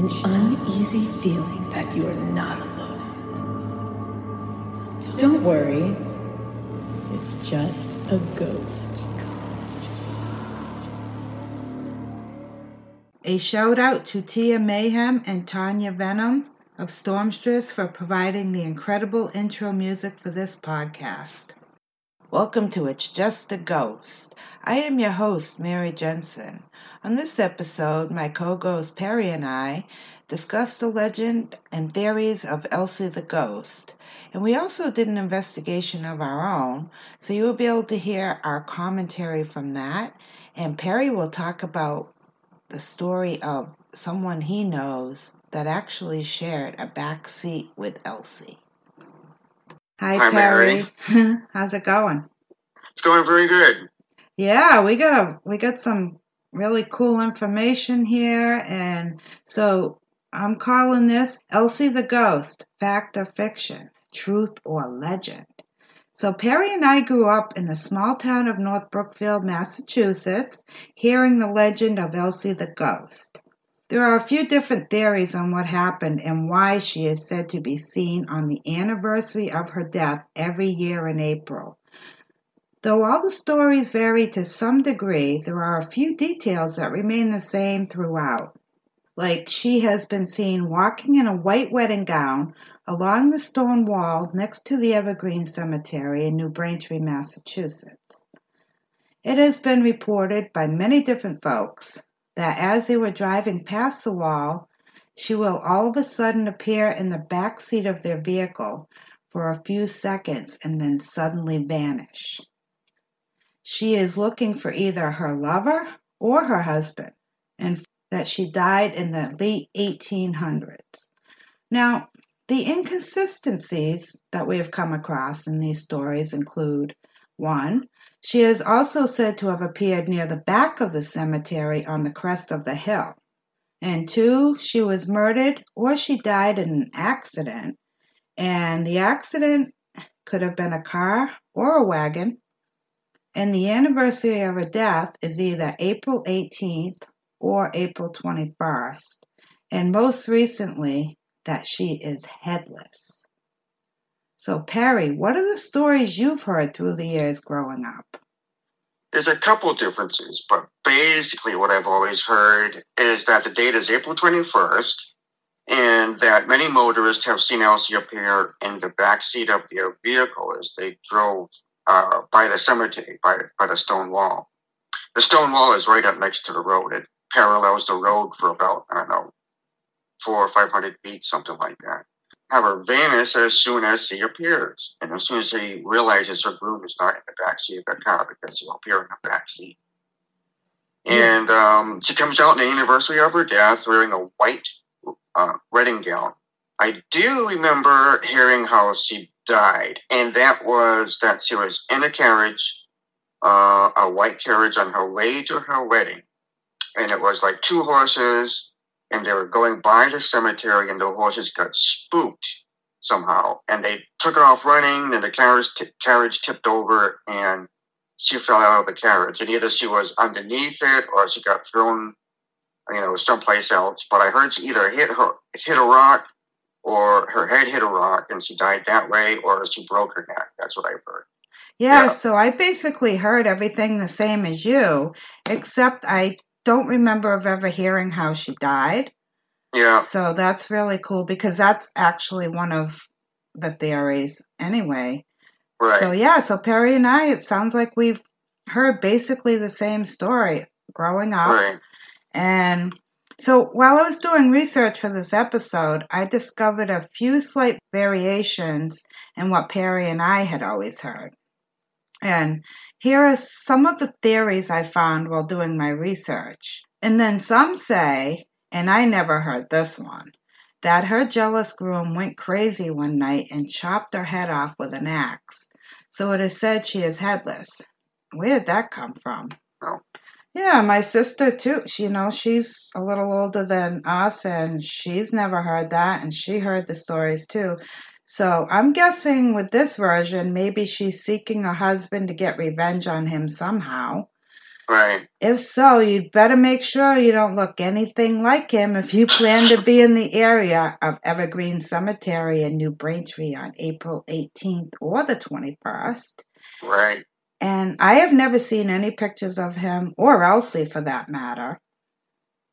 an uneasy feeling that you are not alone. Don't worry, it's just a ghost. A shout out to Tia Mayhem and Tanya Venom of Stormstress for providing the incredible intro music for this podcast. Welcome to It's Just a Ghost. I am your host, Mary Jensen. On this episode, my co ghost Perry and I discuss the legend and theories of Elsie the Ghost. And we also did an investigation of our own, so you will be able to hear our commentary from that. And Perry will talk about the story of someone he knows that actually shared a back seat with Elsie. Hi, Hi, Perry. How's it going? It's going very good. Yeah, we got a we got some really cool information here, and so I'm calling this Elsie the Ghost: Fact or Fiction, Truth or Legend. So Perry and I grew up in the small town of North Brookfield, Massachusetts, hearing the legend of Elsie the Ghost. There are a few different theories on what happened and why she is said to be seen on the anniversary of her death every year in April. Though all the stories vary to some degree, there are a few details that remain the same throughout. Like she has been seen walking in a white wedding gown along the stone wall next to the Evergreen Cemetery in New Braintree, Massachusetts. It has been reported by many different folks that as they were driving past the wall, she will all of a sudden appear in the back seat of their vehicle for a few seconds and then suddenly vanish. She is looking for either her lover or her husband, and that she died in the late 1800s. Now, the inconsistencies that we have come across in these stories include one, she is also said to have appeared near the back of the cemetery on the crest of the hill. And two, she was murdered or she died in an accident. And the accident could have been a car or a wagon. And the anniversary of her death is either April 18th or April 21st. And most recently, that she is headless. So, Perry, what are the stories you've heard through the years growing up? There's a couple differences, but basically, what I've always heard is that the date is April 21st, and that many motorists have seen Elsie appear in the back seat of their vehicle as they drove uh, by the cemetery, by, by the stone wall. The stone wall is right up next to the road. It parallels the road for about, I don't know, four or 500 feet, something like that. Have her vanish as soon as she appears. And as soon as he realizes her groom is not in the back seat of the car because he'll appear in the back seat. And um, she comes out on the anniversary of her death wearing a white uh, wedding gown. I do remember hearing how she died, and that was that she was in a carriage, uh, a white carriage on her way to her wedding. And it was like two horses, and they were going by the cemetery, and the horses got spooked somehow, and they took off running, and the carriage, t- carriage tipped over, and she fell out of the carriage, and either she was underneath it or she got thrown, you know, someplace else. But I heard she either hit her hit a rock, or her head hit a rock, and she died that way, or she broke her neck. That's what I've heard. Yeah, Yeah. so I basically heard everything the same as you, except I don't remember of ever hearing how she died. Yeah, So that's really cool because that's actually one of the theories anyway. right. So yeah, so Perry and I, it sounds like we've heard basically the same story growing up. right. And so while I was doing research for this episode, I discovered a few slight variations in what Perry and I had always heard. And here are some of the theories I found while doing my research. And then some say, and I never heard this one, that her jealous groom went crazy one night and chopped her head off with an axe. So it is said she is headless. Where did that come from? Yeah, my sister too. She, you know, she's a little older than us, and she's never heard that, and she heard the stories too. So I'm guessing with this version, maybe she's seeking a husband to get revenge on him somehow. Right. If so, you'd better make sure you don't look anything like him if you plan to be in the area of Evergreen Cemetery in New Braintree on April 18th or the 21st. Right. And I have never seen any pictures of him or Elsie for that matter.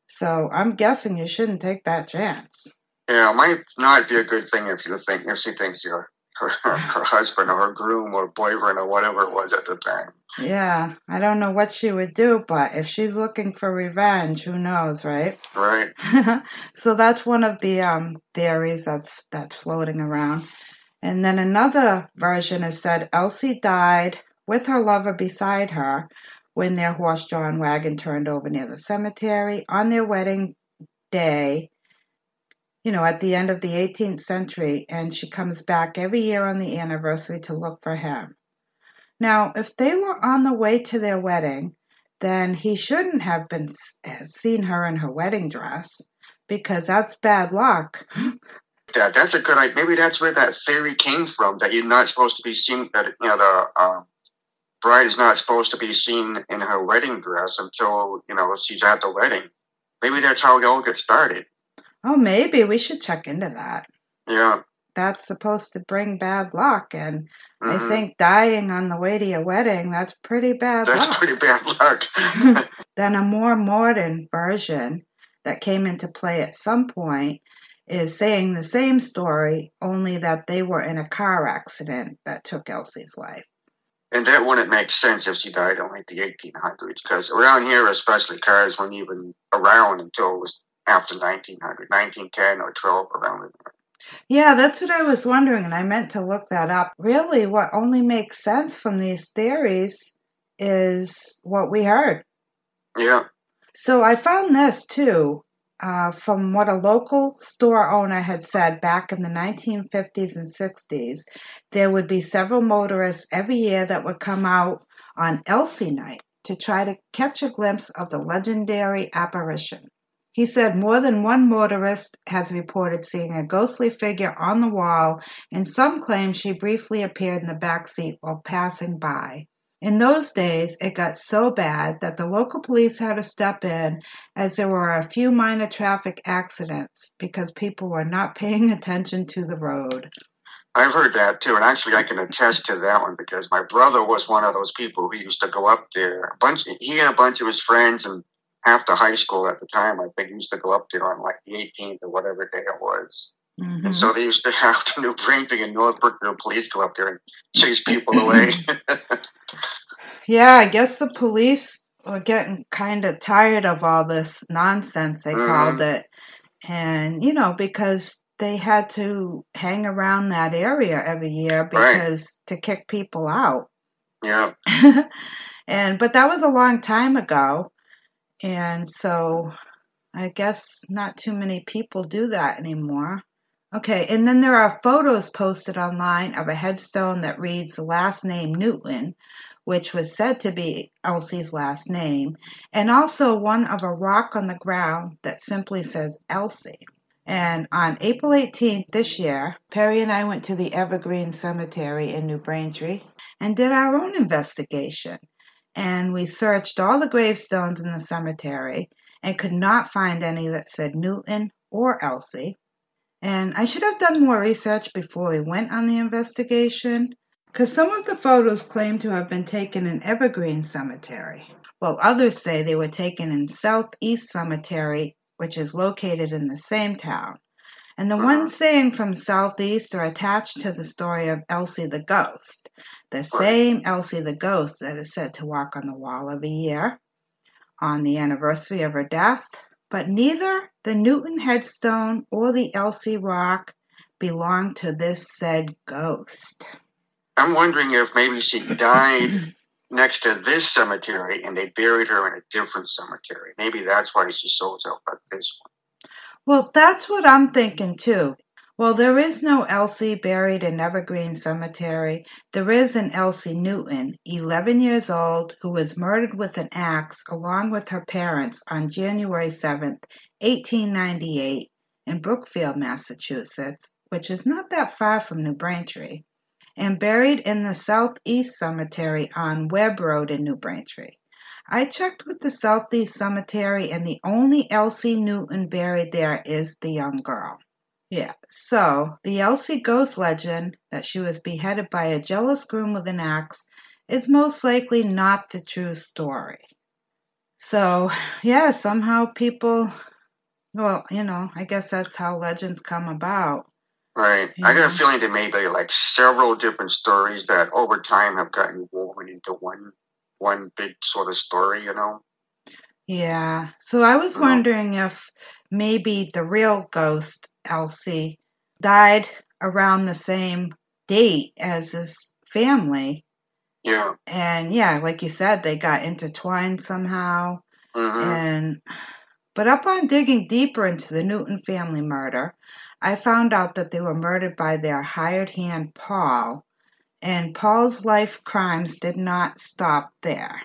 So I'm guessing you shouldn't take that chance. Yeah, it might not be a good thing if you think if she thinks you're her, her husband or her groom or boyfriend or whatever it was at the time. Yeah, I don't know what she would do, but if she's looking for revenge, who knows, right? Right. so that's one of the um, theories that's that's floating around. And then another version is said Elsie died with her lover beside her when their horse-drawn wagon turned over near the cemetery on their wedding day. You know, at the end of the 18th century, and she comes back every year on the anniversary to look for him. Now, if they were on the way to their wedding, then he shouldn't have been seen her in her wedding dress because that's bad luck. that that's a good idea. Maybe that's where that theory came from that you're not supposed to be seen. That you know the uh, bride is not supposed to be seen in her wedding dress until you know she's at the wedding. Maybe that's how it all gets started. Oh, maybe we should check into that. Yeah. That's supposed to bring bad luck, and Mhm. I think dying on the way to your wedding, that's pretty bad That's luck. pretty bad luck. then a more modern version that came into play at some point is saying the same story, only that they were in a car accident that took Elsie's life. and that wouldn't make sense if she died in like the 1800s, because around here, especially, cars weren't even around until it was after 1900, 1910 or 12 around there. Yeah, that's what I was wondering, and I meant to look that up. Really, what only makes sense from these theories is what we heard. Yeah. So I found this too uh, from what a local store owner had said back in the 1950s and 60s. There would be several motorists every year that would come out on Elsie night to try to catch a glimpse of the legendary apparition. He said more than one motorist has reported seeing a ghostly figure on the wall, and some claim she briefly appeared in the back seat while passing by. In those days, it got so bad that the local police had to step in as there were a few minor traffic accidents because people were not paying attention to the road. I've heard that too, and actually, I can attest to that one because my brother was one of those people who used to go up there. A bunch, he and a bunch of his friends, and half the high school at the time, I think, used to go up there on like the 18th or whatever day it was. Mhm. And so they used to have the New Braintree and North Brookfield police go up there and chase people away. Yeah, I guess the police were getting kind of tired of all this nonsense, they called it. And, you know, because they had to hang around that area every year Right. because to kick people out. yeah, and but that was a long time ago. And so I guess not too many people do that anymore. Okay, and then there are photos posted online of a headstone that reads the last name Newton, which was said to be Elsie's last name, and also one of a rock on the ground that simply says Elsie. And on April 18th this year, Perry and I went to the Evergreen Cemetery in New Braintree and did our own investigation. And we searched all the gravestones in the cemetery and could not find any that said Newton or Elsie. And I should have done more research before we went on the investigation, because some of the photos claim to have been taken in Evergreen Cemetery, while others say they were taken in Southeast Cemetery, which is located in the same town. And the ones saying from Southeast are attached to the story of Elsie the Ghost, the same Elsie the Ghost that is said to walk on the wall every year on the anniversary of her death. But neither the Newton headstone or the Elsie rock belong to this said ghost. I'm wondering if maybe she died next to this cemetery and they buried her in a different cemetery. Maybe that's why she shows up at this one. Well, that's what I'm thinking too. Well, there is no Elsie buried in Evergreen Cemetery. There is an Elsie Newton, 11 years old, who was murdered with an axe along with her parents on January 7th, 1898, in Brookfield, Massachusetts, which is not that far from New Braintree, and buried in the Southeast Cemetery on Webb Road in New Braintree. I checked with the Southeast Cemetery, and the only Elsie Newton buried there is the young girl. Yeah, so the Elsie ghost legend that she was beheaded by a jealous groom with an axe is most likely not the true story. So, yeah, somehow people, well, you know, I guess that's how legends come about. Right. I got a feeling there may be like several different stories that over time have gotten woven into one one big sort of story, you know? Yeah. So I was wondering if maybe the real ghost, Elsie, died around the same date as his family. Yeah. And yeah, like you said, they got intertwined somehow. hmm And but upon digging deeper into the Newton family murder, I found out that they were murdered by their hired hand Paul, and Paul's life crimes did not stop there.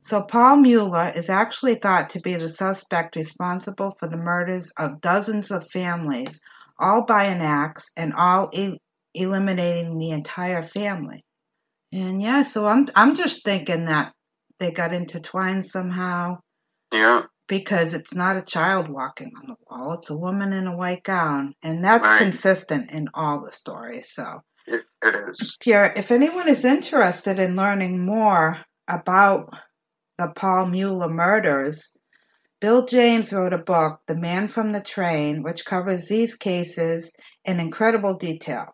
So Paul Mueller is actually thought to be the suspect responsible for the murders of dozens of families, all by an axe and all el- eliminating the entire family. And yeah, so I'm I'm just thinking that they got intertwined somehow Yeah. because it's not a child walking on the wall, it's a woman in a white gown, and that's Right. consistent in all the stories. So It, it is. if if anyone is interested in learning more about the Paul Mueller murders, Bill James wrote a book, The Man from the Train, which covers these cases in incredible detail.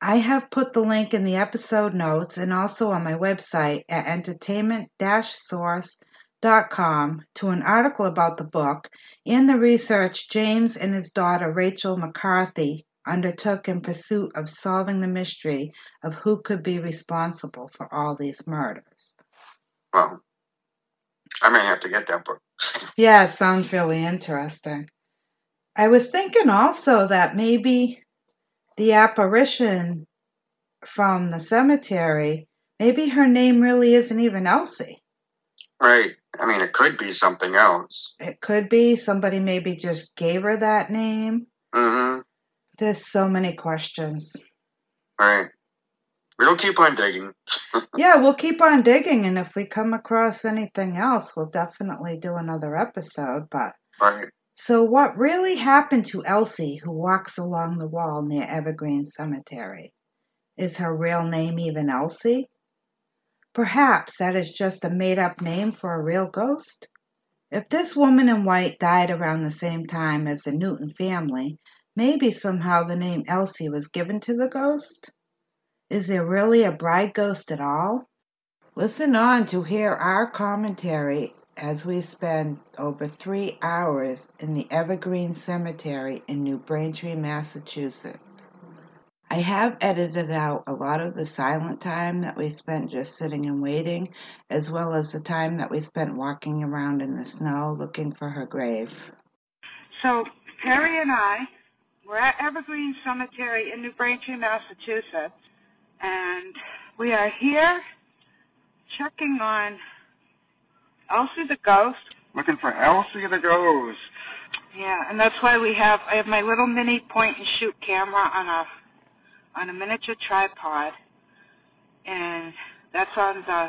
I have put the link in the episode notes and also on my website at entertainment-source.com to an article about the book and the research James and his daughter Rachel McCarthy undertook in pursuit of solving the mystery of who could be responsible for all these murders. Well, I may have to get that book. Yeah, it sounds really interesting. I was thinking also that maybe the apparition from the cemetery, maybe her name really isn't even Elsie. Right. I mean, it could be something else. It could be somebody maybe just gave her that name. hmm There's so many questions. Right. We'll keep on digging. Yeah, we'll keep on digging, and if we come across anything else, we'll definitely do another episode. But Right. so, what really happened to Elsie, who walks along the wall near Evergreen Cemetery? Is her real name even Elsie? Perhaps that is just a made up name for a real ghost? If this woman in white died around the same time as the Newton family, maybe somehow the name Elsie was given to the ghost? Is there really a bride ghost at all? Listen on to hear our commentary as we spend over three hours in the Evergreen Cemetery in New Braintree, Massachusetts. I have edited out a lot of the silent time that we spent just sitting and waiting, as well as the time that we spent walking around in the snow looking for her grave. So Perry and I were at Evergreen Cemetery in New Braintree, Massachusetts, and we are here checking on Elsie the ghost. Looking for Elsie the Ghost. Yeah, and that's why we have I have my little mini point and shoot camera on a on a miniature tripod, and that's on the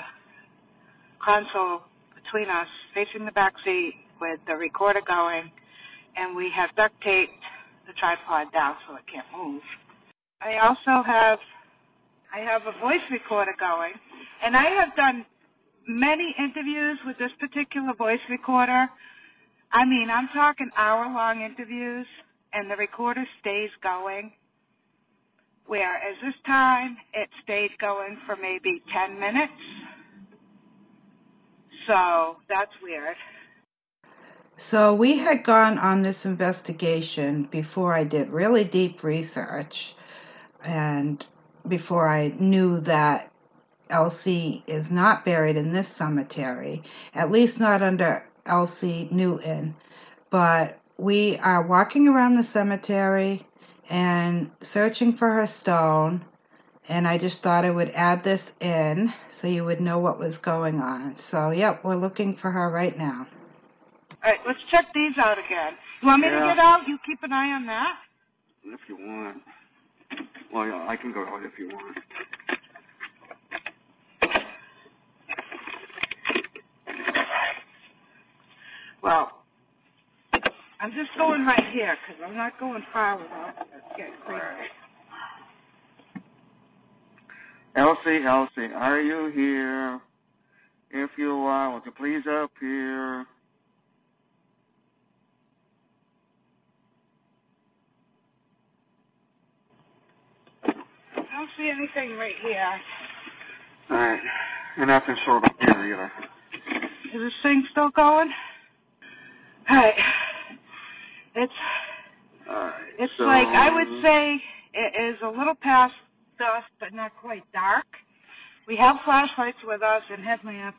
console between us, facing the back seat with the recorder going, and we have duct taped the tripod down so it can't move. I also have I have a voice recorder going, and I have done many interviews with this particular voice recorder. I mean, I'm talking hour long interviews, and the recorder stays going. Whereas this time, it stayed going for maybe 10 minutes. So that's weird. So we had gone on this investigation before I did really deep research and before I knew that Elsie is not buried in this cemetery, at least not under Elsie Newton. But we are walking around the cemetery and searching for her stone. And I just thought I would add this in so you would know what was going on. So, yep, we're looking for her right now. All right, let's check these out again. You want me to get out? You keep an eye on that? If you want. Well, yeah, I can go out if you want. Well, I'm just going right here because I'm not going far without getting creepy. Elsie, Elsie, are you here? If you are, would you please appear? I don't see anything right here. Alright. And nothing showed up here either. Is this thing still going? Alright. It's Alright. it's so, like I would say it is a little past dusk but not quite dark. We have flashlights with us and headlamps.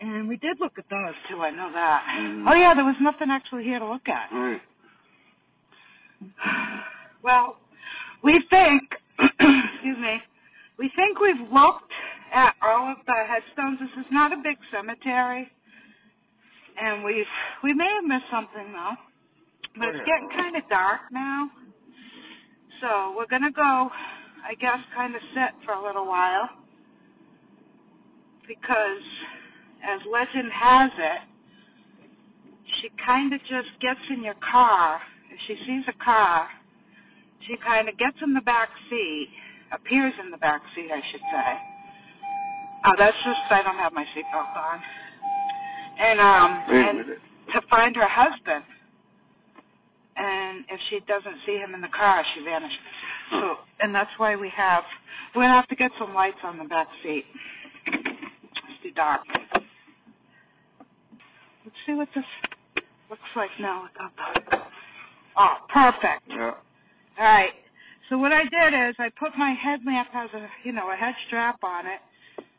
And we did look at those too, I know that. Mhm. Oh yeah, there was nothing actually here to look at. Alright. Well, we think, excuse me, we think we've looked at all of the headstones. This is not a big cemetery, and we've we may have missed something though. But it's oh, getting kind of dark now, so we're gonna go. I guess kind of sit for a little while because, as legend has it, she kind of just gets in your car. If she sees a car, she kind of gets in the back seat, appears in the back seat, I should say. Oh, that's just I don't have my seatbelt on. And um, and to find her husband. And if she doesn't see him in the car, she vanishes. So, and that's why we have we're gonna have to get some lights on the back seat. It's too dark. Let's see what this looks like now without the. Oh, perfect. Yeah. All right. So what I did is I put my headlamp has a you know a head strap on it.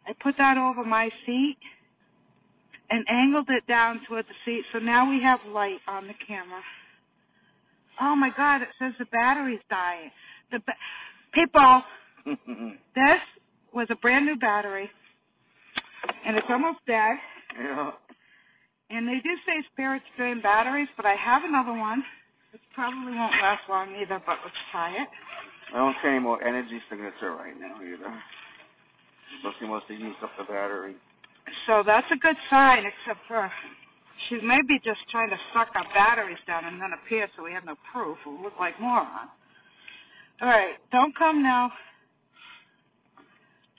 I put that over my seat and angled it down toward the seat. So now we have light on the camera. Oh my God! It says the battery's dying. The ba- people, this was a brand new battery, and it's almost dead. yeah. And they do say spirits drain batteries, but I have another one. It probably won't last long either, but let's try it. I don't see any more energy signature right now either. So she must have used up the battery. So that's a good sign, except for she may be just trying to suck our batteries down and then appear so we have no proof. We'll look like morons. All right, don't come now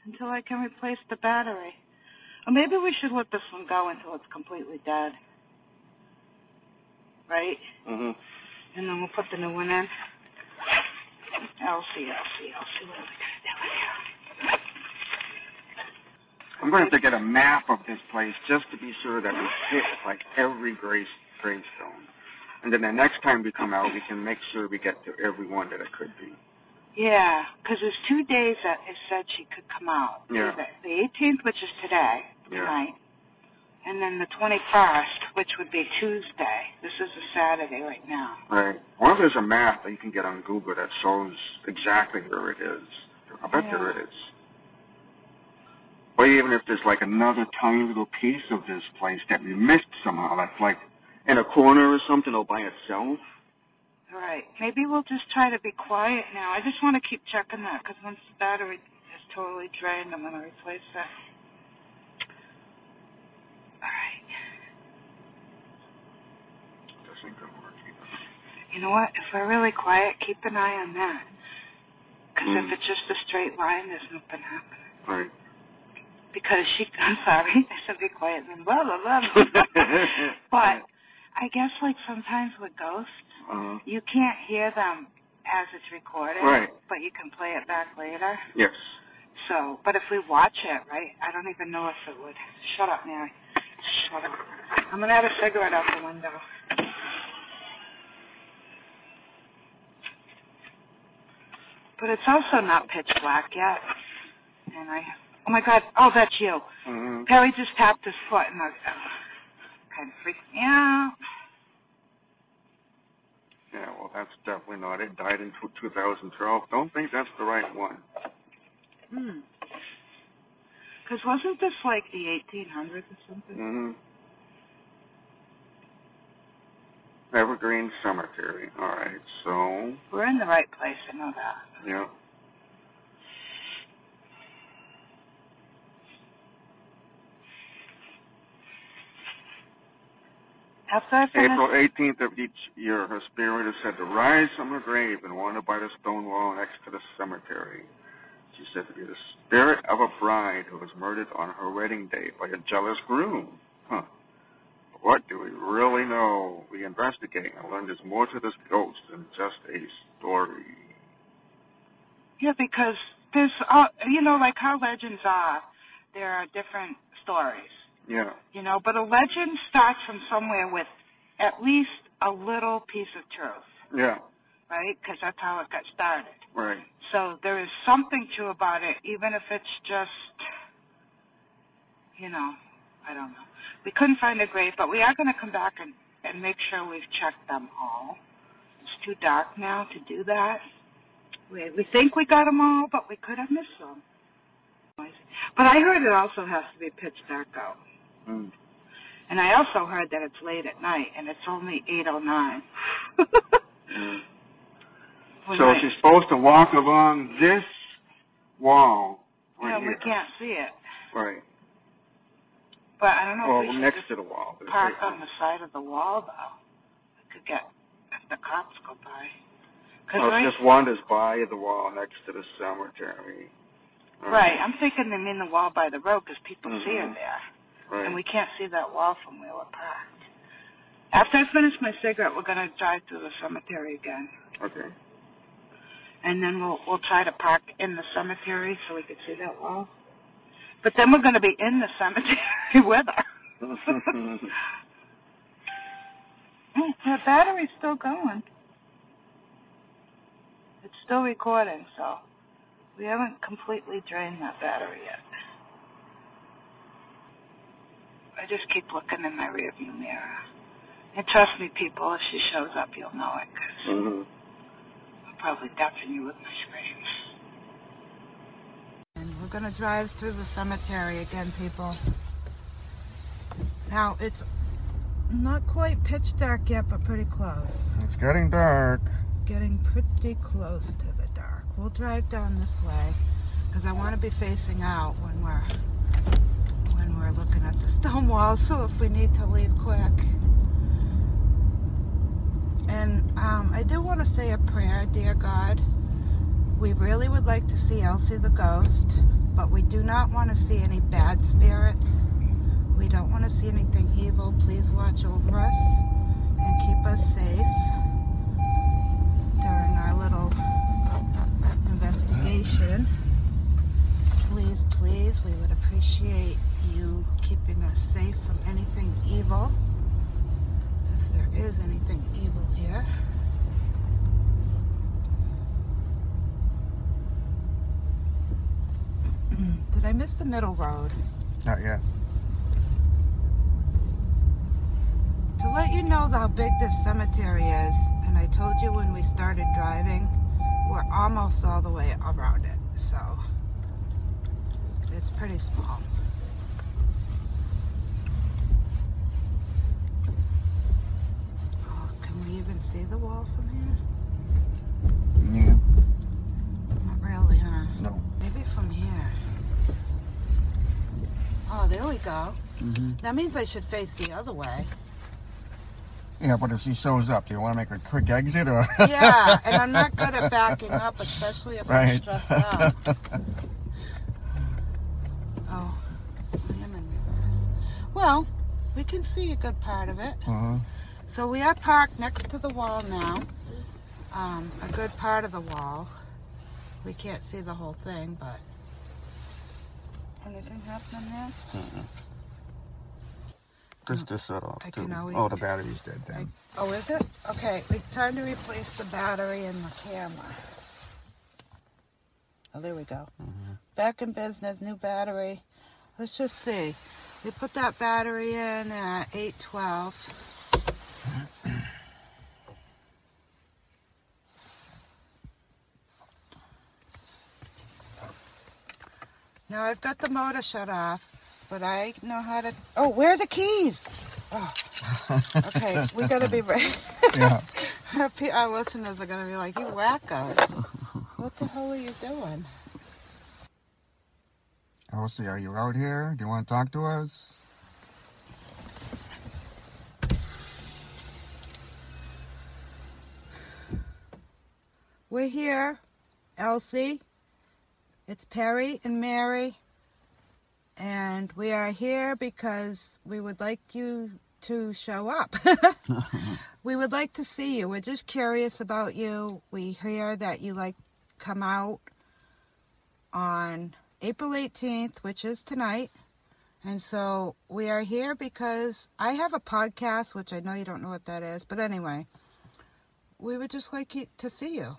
until I can replace the battery. Or maybe we should let this one go until it's completely dead. Right? Mhm. And then we'll put the new one in. Elsie, Elsie, Elsie, what are we gonna do with you? I'm going to have to get a map of this place just to be sure that we hit like every grace gravestone. And then the next time we come out, we can make sure we get to every one that it could be. Yeah, because there's two days that it said she could come out. Yeah. The, the 18th, which is today, Yeah. tonight, and then the 21st, which would be Tuesday. This is a Saturday right now. Right. Or there's a map that you can get on Google that shows exactly where it is. I bet there Yeah. is. Or even if there's like another tiny little piece of this place that we missed somehow, that's like in a corner or something all by itself. Right. Maybe we'll just try to be quiet now. I just want to keep checking that because once the battery is totally drained, I'm going to replace it. All right. Gonna. You know what? If we're really quiet, keep an eye on that. Because Mm. if it's just a straight line, there's nothing happening. Right. Because she, I'm sorry, I said be quiet and then blah, blah, blah. blah. but I guess like sometimes with ghosts, uh, you can't hear them as it's recorded. Right. But you can play it back later. yes. So, but if we watch it, right, I don't even know if it would. Shut up, Mary. Shut up. I'm going to have a cigarette out the window. But it's also not pitch black yet. And I, oh my God, oh, that's you. hmm Perry just tapped his foot and I uh, kind of freaked me out. Yeah, well, that's definitely not it. Died in 2012. Don't think that's the right one. Hmm. Because wasn't this like the 1800s or something? hmm Evergreen Cemetery. All right, so We're in the right place, I know that. yeah. After I finish, April 18th of each year, her spirit is said to rise from her grave and wander by the stone wall next to the cemetery. She's said to be the spirit of a bride who was murdered on her wedding day by a jealous groom. Huh. What do we really know? We investigate and learn there's more to this ghost than just a story. yeah, because there's, uh, you know, like how legends are. There are different stories, Yeah. you know, but a legend starts from somewhere with at least a little piece of truth, Yeah. right? Because that's how it got started. Right. So there is something true about it, even if it's just, you know, I don't know. We couldn't find a grave, but we are going to come back and, and make sure we've checked them all. It's too dark now to do that. We, we think we got them all, but we could have missed some. But I heard it also has to be pitch dark out. Mm. And I also heard that it's late at night, and it's only 8.09. Mm. When So she's supposed to walk along this wall. yeah, right we can't see it. Right. But I don't know Well, if we next to the wall. Park on the side of the wall, though. We could get if the cops go by. Cause Oh, right, it just wanders by the wall next to the cemetery. Right. I'm thinking they mean the wall by the road because people see her Mhm. there, Right. and we can't see that wall from where we're parked. After I finish my cigarette, we're gonna drive through the cemetery again, Okay. and then we'll we'll try to park in the cemetery so we can see that wall. But then we're gonna be in the cemetery with her. The battery's still going. It's still recording, so we haven't completely drained that battery yet. I just keep looking in my rearview mirror. And trust me, people, if she shows up, you'll know it, because Mhm. I'll probably deafen you with my screams. We're going to drive through the cemetery again, people. Now, it's not quite pitch dark yet, but pretty close. It's getting dark. It's getting pretty close to the dark. We'll drive down this way because I want to be facing out when we're when we're looking at the stone wall. So if we need to leave quick. And um, I do want to say a prayer, dear God. We really would like to see Elsie the ghost, but we do not want to see any bad spirits. We don't want to see anything evil. Please watch over us and keep us safe during our little investigation. Please, please, we would appreciate you keeping us safe from anything evil. If there is anything evil here. Did I miss the middle road? Not yet. To let you know how big this cemetery is, and I told you when we started driving, we're almost all the way around it, so it's pretty small. Oh, can we even see the wall from here? Yeah. Not really, huh? No. Maybe from here. Oh, there we go. Mm-hmm. That means I should face the other way. Yeah, but if she shows up, do you want to make a quick exit or? Yeah, and I'm not good at backing up, especially if I'm stressed out. Oh, I am in reverse. Well, we can see a good part of it. uh-huh. So we are parked next to the wall now. Um, a good part of the wall. We can't see the whole thing, but anything happening there? Just to set off. I can always- Oh, the battery's dead then. Oh, is it? Okay, we time to replace the battery in the camera. Oh, there we go. Mm-hmm. Back in business, new battery. Let's just see. We put that battery in at 812. Mm-hmm. Now I've got the motor shut off, but I know how to. Oh, where are the keys? Oh. okay, we gotta be ready. yeah. Our listeners are gonna be like, "You wacko! What the hell are you doing?" Elsie, are you out here? Do you want to talk to us? We're here, Elsie. It's Perry and Mary. And we are here because we would like you to show up. we would like to see you. We're just curious about you. We hear that you like come out on April 18th, which is tonight. And so we are here because I have a podcast, which I know you don't know what that is, but anyway, we would just like to see you.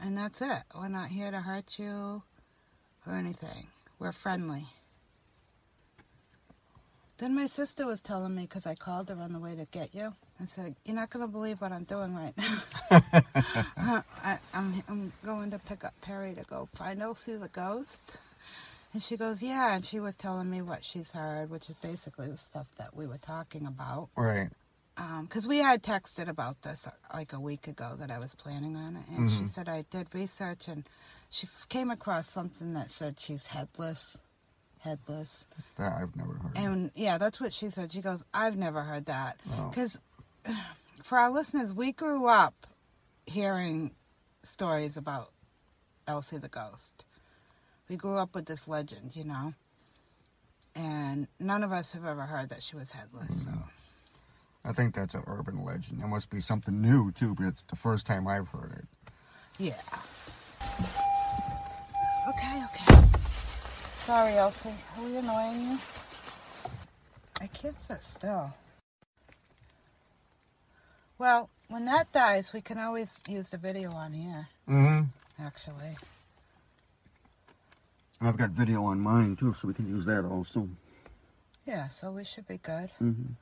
And that's it. We're not here to hurt you or anything. We're friendly. Then my sister was telling me, because I called her on the way to get you, I said, You're not going to believe what I'm doing right now. I, I'm, I'm going to pick up Perry to go find Elsie the ghost. And she goes, Yeah. And she was telling me what she's heard, which is basically the stuff that we were talking about. Right. Because we had texted about this uh, like a week ago that I was planning on it. And she Mhm. said, I did research and she f- came across something that said she's headless. Headless. That I've never heard. And yeah, that's what she said. She goes, I've never heard that. Because for our listeners, we grew up hearing stories about Elsie the ghost. We grew up with this legend, you know. And none of us have ever heard that she was headless. So I think that's an urban legend. It must be something new too, but it's the first time I've heard it. yeah. Okay, okay. Sorry, Elsie. Are we annoying you? I can't sit still. Well, when that dies, we can always use the video on here, Mm-hmm. actually. I've got video on mine too, so we can use that also. Yeah, so we should be good. Mm-hmm.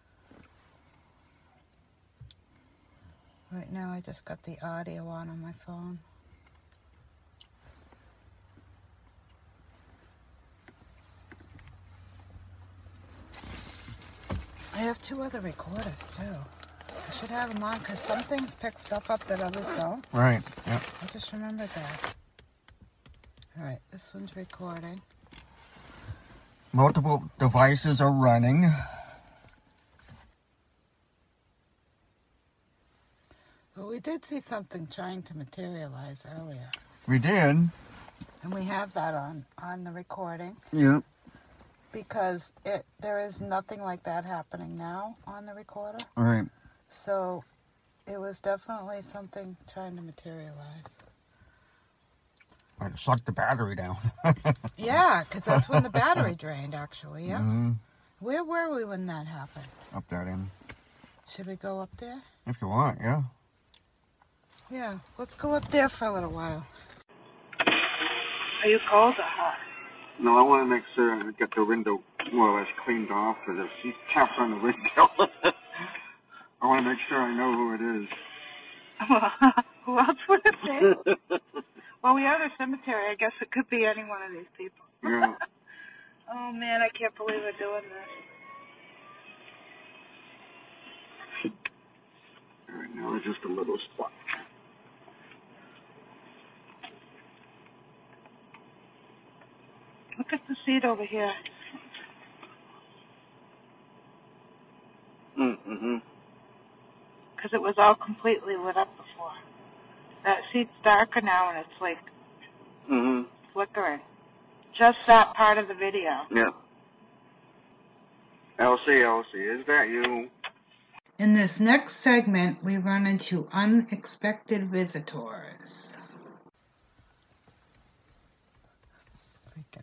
Right now, I just got the audio on on my phone. I have two other recorders too. I should have them on because some things pick stuff up that others don't. Right. Yep. I just remembered that. All right, this one's recording. Multiple devices are running. But we did see something trying to materialize earlier, We did. and we have that on on the recording. Yep. because it there is nothing like that happening now on the recorder. All right. So it was definitely something trying to materialize. I sucked the battery down. Yeah, because that's when the battery drained. Actually, yeah. hmm Where were we when that happened? Up that end. Should we go up there? If you want, yeah. Yeah, let's go up there for a little while. Are you cold or hot? No, I want to make sure I get the window more or less cleaned off because if she taps on the window, I want to make sure I know who it is. Who else would it be? well, we are the cemetery. I guess it could be any one of these people. Yeah. Oh man, I can't believe we're doing this. All right, now it's just a little spot. Look at the seat over here. Mm-hmm. Because it was all completely lit up before. That seat's darker now and it's like Mm-hmm. flickering. Just that part of the video. Yeah. Elsie, Elsie, is that you? In this next segment, we run into unexpected visitors.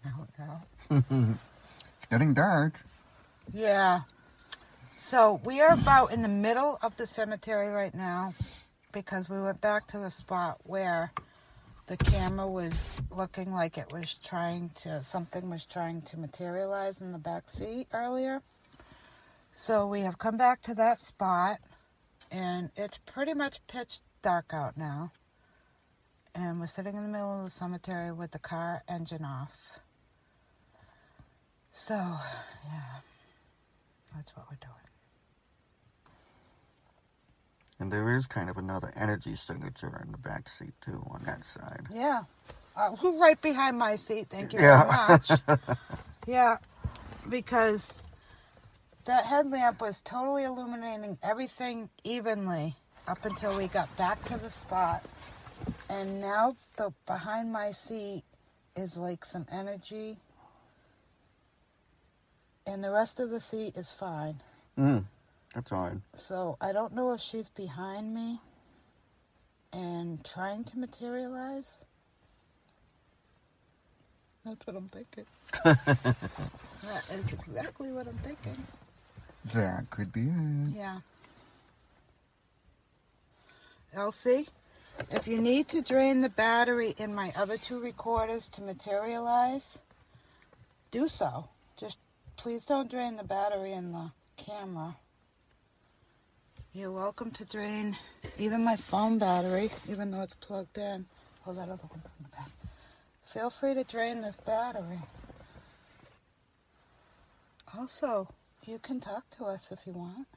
Out now. it's getting dark. Yeah. So we are about in the middle of the cemetery right now because we went back to the spot where the camera was looking like it was trying to something was trying to materialize in the back seat earlier. So we have come back to that spot and it's pretty much pitch dark out now. And we're sitting in the middle of the cemetery with the car engine off. So, yeah. That's what we're doing. And there is kind of another energy signature in the back seat too on that side. Yeah. Uh, right behind my seat. Thank you Yeah. very much. yeah. Because that headlamp was totally illuminating everything evenly up until we got back to the spot. And now the behind my seat is like some energy. And the rest of the seat is fine. Mm, that's odd. So I don't know if she's behind me and trying to materialize. That's what I'm thinking. that is exactly what I'm thinking. That could be it. Yeah. Elsie, if you need to drain the battery in my other two recorders to materialize, do so. Please don't drain the battery in the camera. You're welcome to drain even my phone battery, even though it's plugged in. Hold that other one from the back. Feel free to drain this battery. Also, you can talk to us if you want.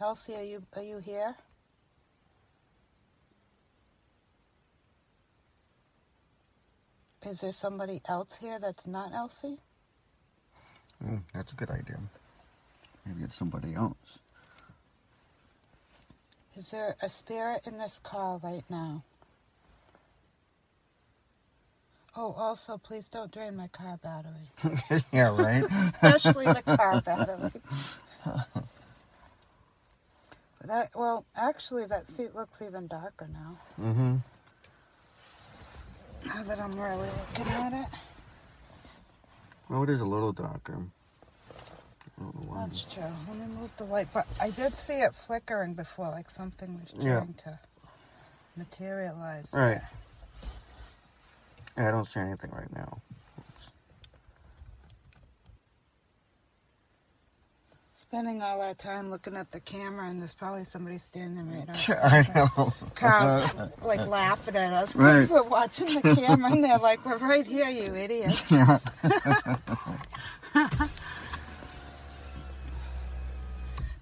Elsie, are you are you here? Is there somebody else here that's not Elsie? Mm, that's a good idea. Maybe it's somebody else. Is there a spirit in this car right now? Oh, also, please don't drain my car battery, yeah, right? especially the car battery. That well, actually, that seat looks even darker now. mm-hmm. Now that I'm really looking at it, Well, it is a little darker. I don't know why. that's true. Let me move the light, but I did see it flickering before, like something was Yeah. trying to materialize. Right. Yeah, I don't see anything right now. Spending all our time looking at the camera, and there's probably somebody standing right out. I know. crowd like laughing at us Right. because we're watching the camera and they're like, "We're right here, you idiot." Yeah.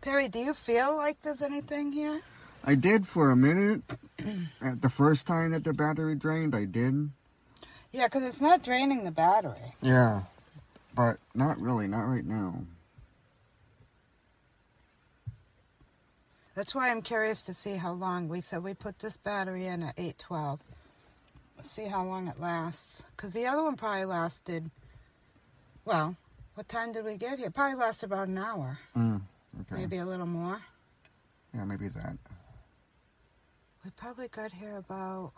Perry, do you feel like there's anything here? I did for a minute. At the first time that the battery drained, I did. Yeah, because it's not draining the battery. Yeah. But not really, not right now. That's why I'm curious to see how long. We said we put this battery in at 812. Let's see how long it lasts. Because the other one probably lasted, well, what time did we get here? Probably lasted about an hour, Mm, okay. maybe a little more. Yeah, maybe that. We probably got here about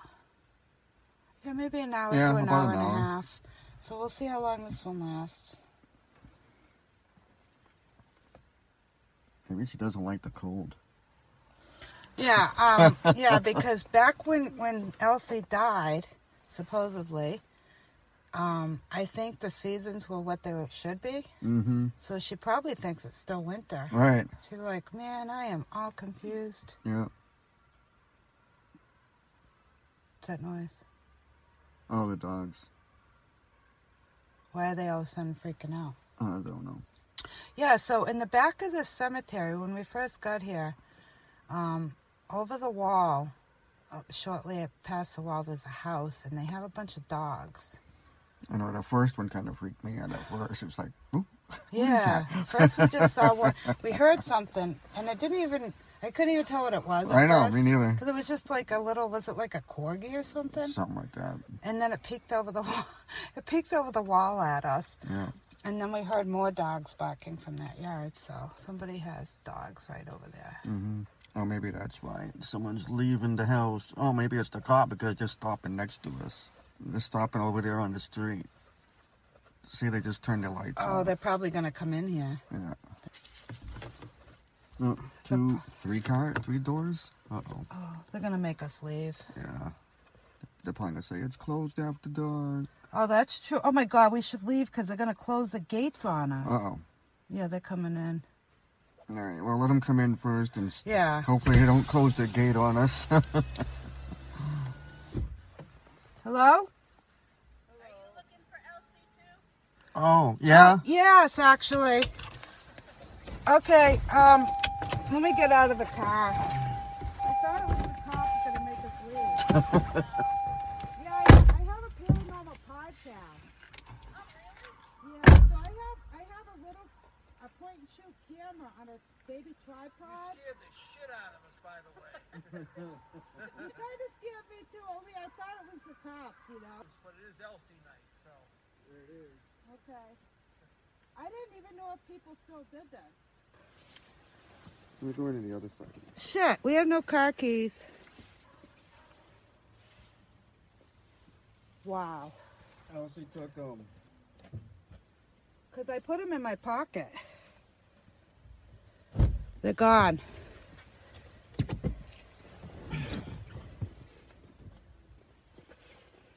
yeah, maybe an hour Yeah, to an hour an and a hour. half. So we'll see how long this one lasts. Maybe she doesn't like the cold. Yeah, um, yeah, because back when when Elsie died, supposedly, um, I think the seasons were what they should be. Mm-hmm. So she probably thinks it's still winter. Right. She's like, man, I am all confused. Yeah. What's that noise? Oh, the dogs. Why are they all of a sudden freaking out? I don't know. Yeah, so in the back of the cemetery, when we first got here, um, over the wall, uh, shortly past the wall, there's a house, and they have a bunch of dogs. I know the first one kind of freaked me out at first. It was like, oop. Yeah, first we just saw one. We heard something, and it didn't even. I couldn't even tell what it was. I know, me neither. Because it was just like a little. Was it like a corgi or something? Something like that. And then it peeked over the wall. It peeked over the wall at us, Yeah. and then we heard more dogs barking from that yard. So somebody has dogs right over there. Mm-hmm. Oh, maybe that's why. Someone's leaving the house. Oh, maybe it's the cop because they're stopping next to us. They're stopping over there on the street. See, they just turned their lights Oh, on. they're probably gonna come in here. Yeah. Two, three car, three doors. Uh oh. Oh, they're gonna make us leave. Yeah. They're probably gonna say it's closed after dark. Oh, that's true. Oh my God, we should leave because they're gonna close the gates on us. Uh oh. Yeah, they're coming in. All right. Well, let them come in first, and Yeah. hopefully they don't close the gate on us. Hello? oh, yeah. Yes, actually. Okay, um, let me get out of the car. I thought it was the cops gonna make us leave. yeah, I, I have a paranormal podcast. Yeah, so I have I have a little a point point and shoot camera on a baby tripod. You scared the shit out of us, by the way. You kind of scared me too. Only I thought it was the cops, you know. but it is Elsie night, so. There it is. Okay. I didn't even know if people still did this. We're going to the other side. Shit, we have no car keys. Wow. Elsie took um, them. Because I put them in my pocket. They're gone.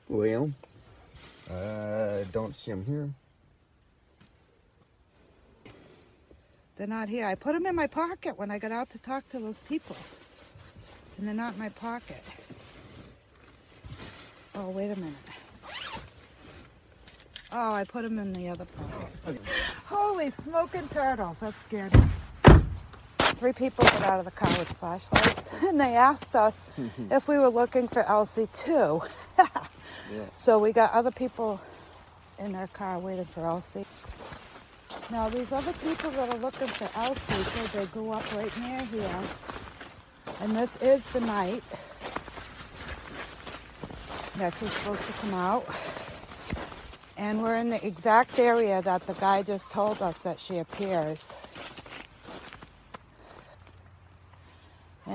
Well, uh, don't see them here. They're not here. I put them in my pocket when I got out to talk to those people. And they're not in my pocket. Oh, wait a minute. Oh, I put them in the other pocket. Holy smoking turtles. That scared me. Three people got out of the car with flashlights and they asked us if we were looking for Elsie too. So we got other people in our car waiting for Elsie. Now these other people that are looking for Elsie they grew up right near here. And this is the night that she's supposed to come out. And we're in the exact area that the guy just told us that she appears.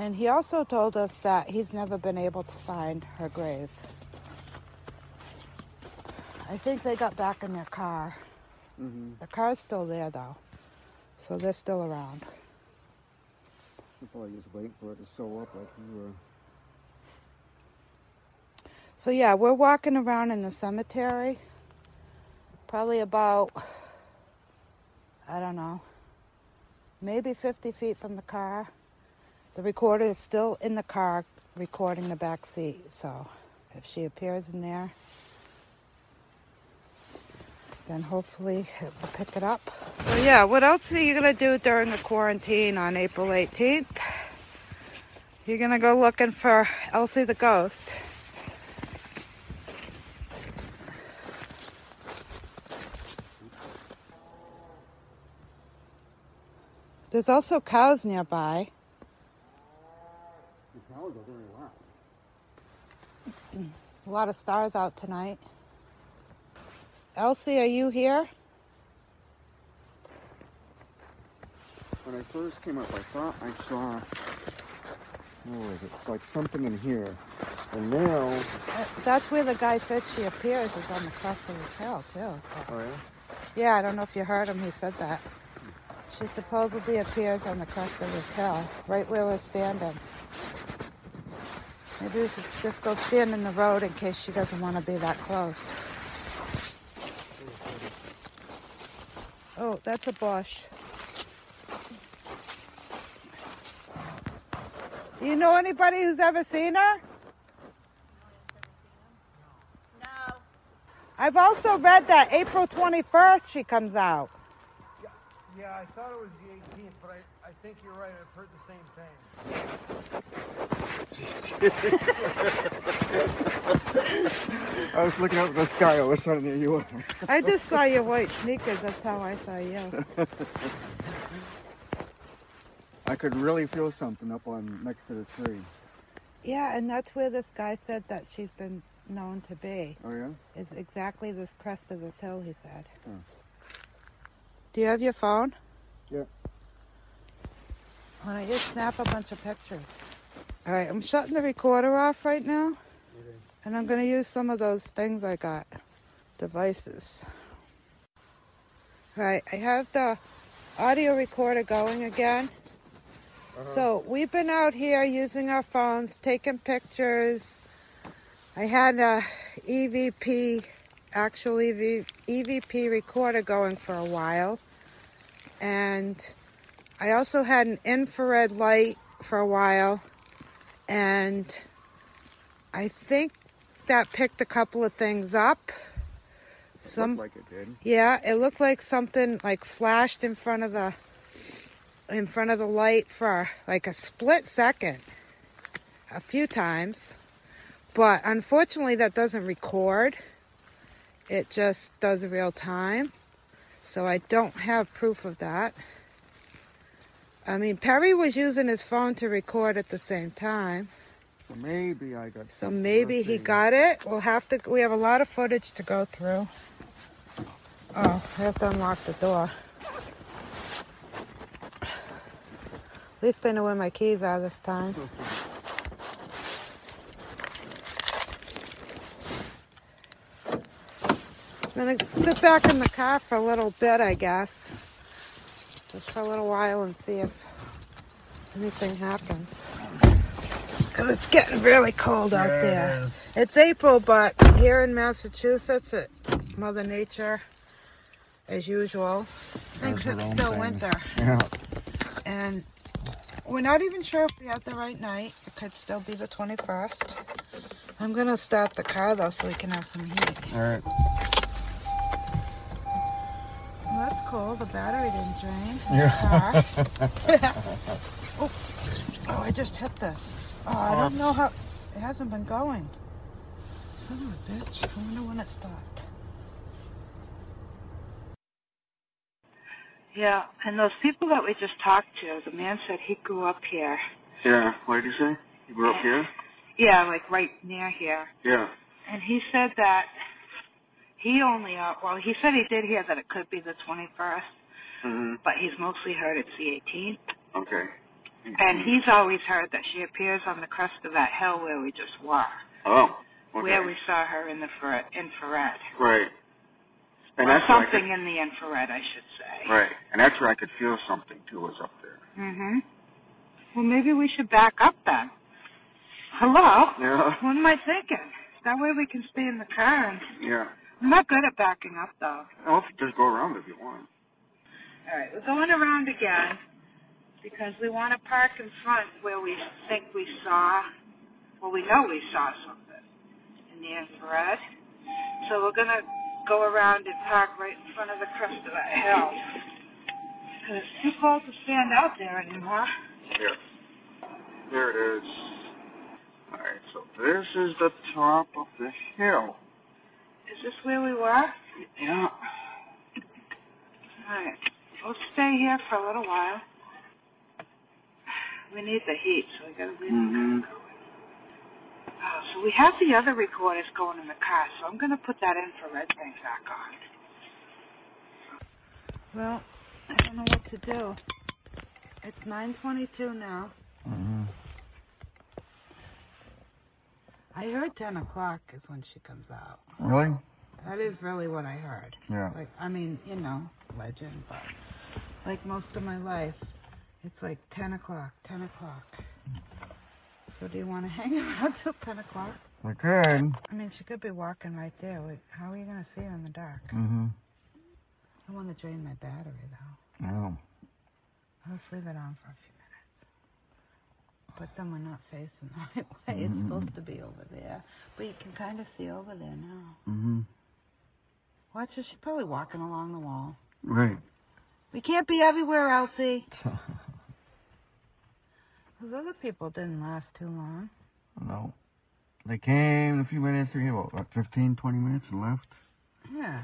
And he also told us that he's never been able to find her grave. I think they got back in their car. Mm-hmm. The car's still there though, so they're still around. Probably just waiting for it to show up like we were. So yeah, we're walking around in the cemetery. Probably about, I don't know, maybe 50 feet from the car. The recorder is still in the car recording the back seat. So if she appears in there, then hopefully it will pick it up. So yeah, what else are you gonna do during the quarantine on April 18th? You're gonna go looking for Elsie the ghost. There's also cows nearby. The cows are very. A lot of stars out tonight. Elsie, are you here? When I first came up, I thought I saw. Oh, what was it? It's like something in here. And now. That's where the guy said she appears, is on the crest of the hill, too. So- Oh, yeah? Yeah, I don't know if you heard him, he said that. She supposedly appears on the crest of this hill, right where we're standing. Maybe we should just go stand in the road in case she doesn't want to be that close. Oh, that's a bush. Do you know anybody who's ever seen her? No. I've also read that April 21st she comes out. Yeah, I thought it was the 18th, but I, I think you're right. I've heard the same thing. I was looking up at the sky. All of a sudden, there you are. I just saw your white sneakers. That's how I saw you. I could really feel something up on next to the tree. Yeah, and that's where this guy said that she's been known to be. Oh, yeah? Is exactly this crest of this hill, he said. Hmm. Do you have your phone? Yeah. Why don't you snap a bunch of pictures? All right, I'm shutting the recorder off right now. And I'm going to use some of those things I got, devices. All right, I have the audio recorder going again. Uh-huh. So we've been out here using our phones, taking pictures. I had a EVP, actual EV, EVP recorder going for a while. And I also had an infrared light for a while. And I think that picked a couple of things up. Some Looked like it did. yeah, it looked like something like flashed in front of the in front of the light for like a split second. A few times. But unfortunately that doesn't record. It just does real time. So I don't have proof of that. I mean, Perry was using his phone to record at the same time. So maybe I got. So maybe he got it. We'll have to. We have a lot of footage to go through. Oh, I have to unlock the door. At least I know where my keys are this time. I'm gonna sit back in the car for a little bit, I guess. Just for a little while and see if anything happens. Because it's getting really cold out there. It's April, but here in Massachusetts, it, Mother Nature, as usual, thinks it's still thing. winter. Yeah. And we're not even sure if we have the right night. It could still be the 21st. I'm going to start the car, though, so we can have some heat. All right. Well, that's cool. The battery didn't drain. Yeah. oh. oh, I just hit this. Oh, I don't know how. It hasn't been going. Son of a bitch. I wonder when it stopped. Yeah, and those people that we just talked to, the man said he grew up here. Yeah. What did you say? You grew up here? Yeah, like right near here. Yeah. And he said that he only, uh, well, he said he did hear that it could be the 21st, Mhm. but he's mostly heard it's the 18th. Okay. And he's always heard that she appears on the crest of that hill where we just were, Oh. Okay. where we saw her in the infrared. infrared. Right. And or that's something could, in the infrared, I should say. right. And that's where I could feel something too was up there. hmm Well, maybe we should back up then. Hello? Yeah. What am I thinking? That way we can stay in the car. And Yeah. I'm not good at backing up, though. You just go around if you want. All right, we're going around again because we want to park in front where we think we saw, well, we know we saw something in the infrared. So we're going to go around and park right in front of the crest of that hill. Because it's too cold to stand out there anymore. Here. There it is. Alright, so this is the top of the hill. Is this where we were? Yeah. All right, we'll stay here for a little while. We need the heat, so we gotta leave Mhm. the car going. Oh, so we have the other recorders going in the car, so I'm gonna put that infrared thing back on. Well, I don't know what to do. It's 9:22 now. Mhm. I heard 10 o'clock is when she comes out. Really? That is really what I heard. Yeah. Like, I mean, you know, legend, but like most of my life, it's like 10 o'clock, 10 o'clock. So do you want to hang around till 10 o'clock? We could. I mean, she could be walking right there. Like, how are you going to see her in the dark? Mm-hmm. I want to drain my battery, though. No. I'll just leave it on for a few minutes. But then we're not facing the right way. It's Mhm. supposed to be over there. But you can kind of see over there now. Mm-hmm. Watch her. She's probably walking along the wall. Right. We can't be everywhere, Elsie. Those other people didn't last too long. no. They came a few minutes ago, what, 15, 20 minutes and left? Yeah.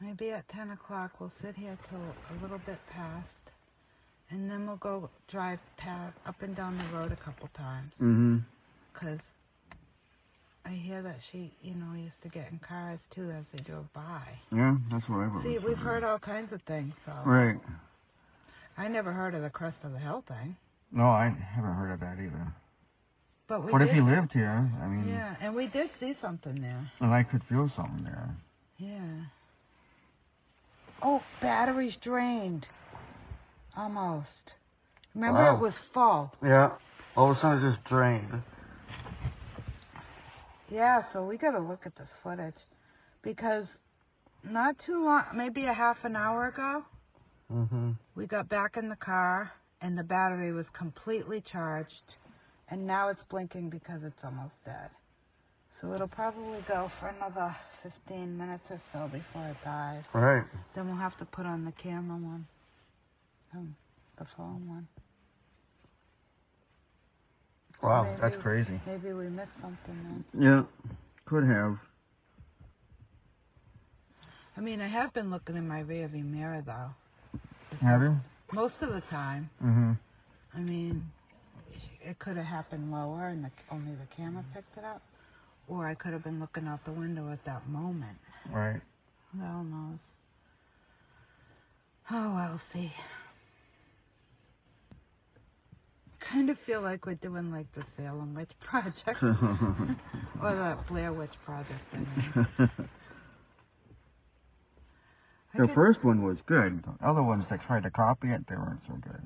Maybe at 10 o'clock we'll sit here till a little bit past, and then we'll go drive past, up and down the road a couple times. Mhm. Because I hear that she, you know, used to get in cars too as they drove by. Yeah, that's what I've heard. See, we've heard all kinds of things, so. Right. I never heard of the crest of the hill thing. No, I haven't heard of that either. But we What if he lived here? I mean, Yeah, and we did see something there. and I could feel something there. Yeah. Oh, battery's drained. Almost. Remember Wow. it was full. Yeah. All of a sudden it just drained. Yeah, so we gotta look at this footage. Because not too long, maybe a half an hour ago, Mm-hmm. we got back in the car and the battery was completely charged. And now it's blinking because it's almost dead. So it'll probably go for another 15 minutes or so before it dies. Right. Then we'll have to put on the camera one. Um, the phone one. Wow, Maybe- that's crazy. Maybe we missed something then. Yeah, could have. I mean, I have been looking in my rearview mirror though. Have you? most of the time. Mm-hmm. I mean, it could have happened lower and the, only the camera picked it up, or I could have been looking out the window at that moment. Right. Who knows? Oh, I'll see. Kind of feel like we're doing like the Salem Witch Project or the Blair Witch Project. I mean. The could- first one was good. The other ones that tried to copy it, they weren't so good.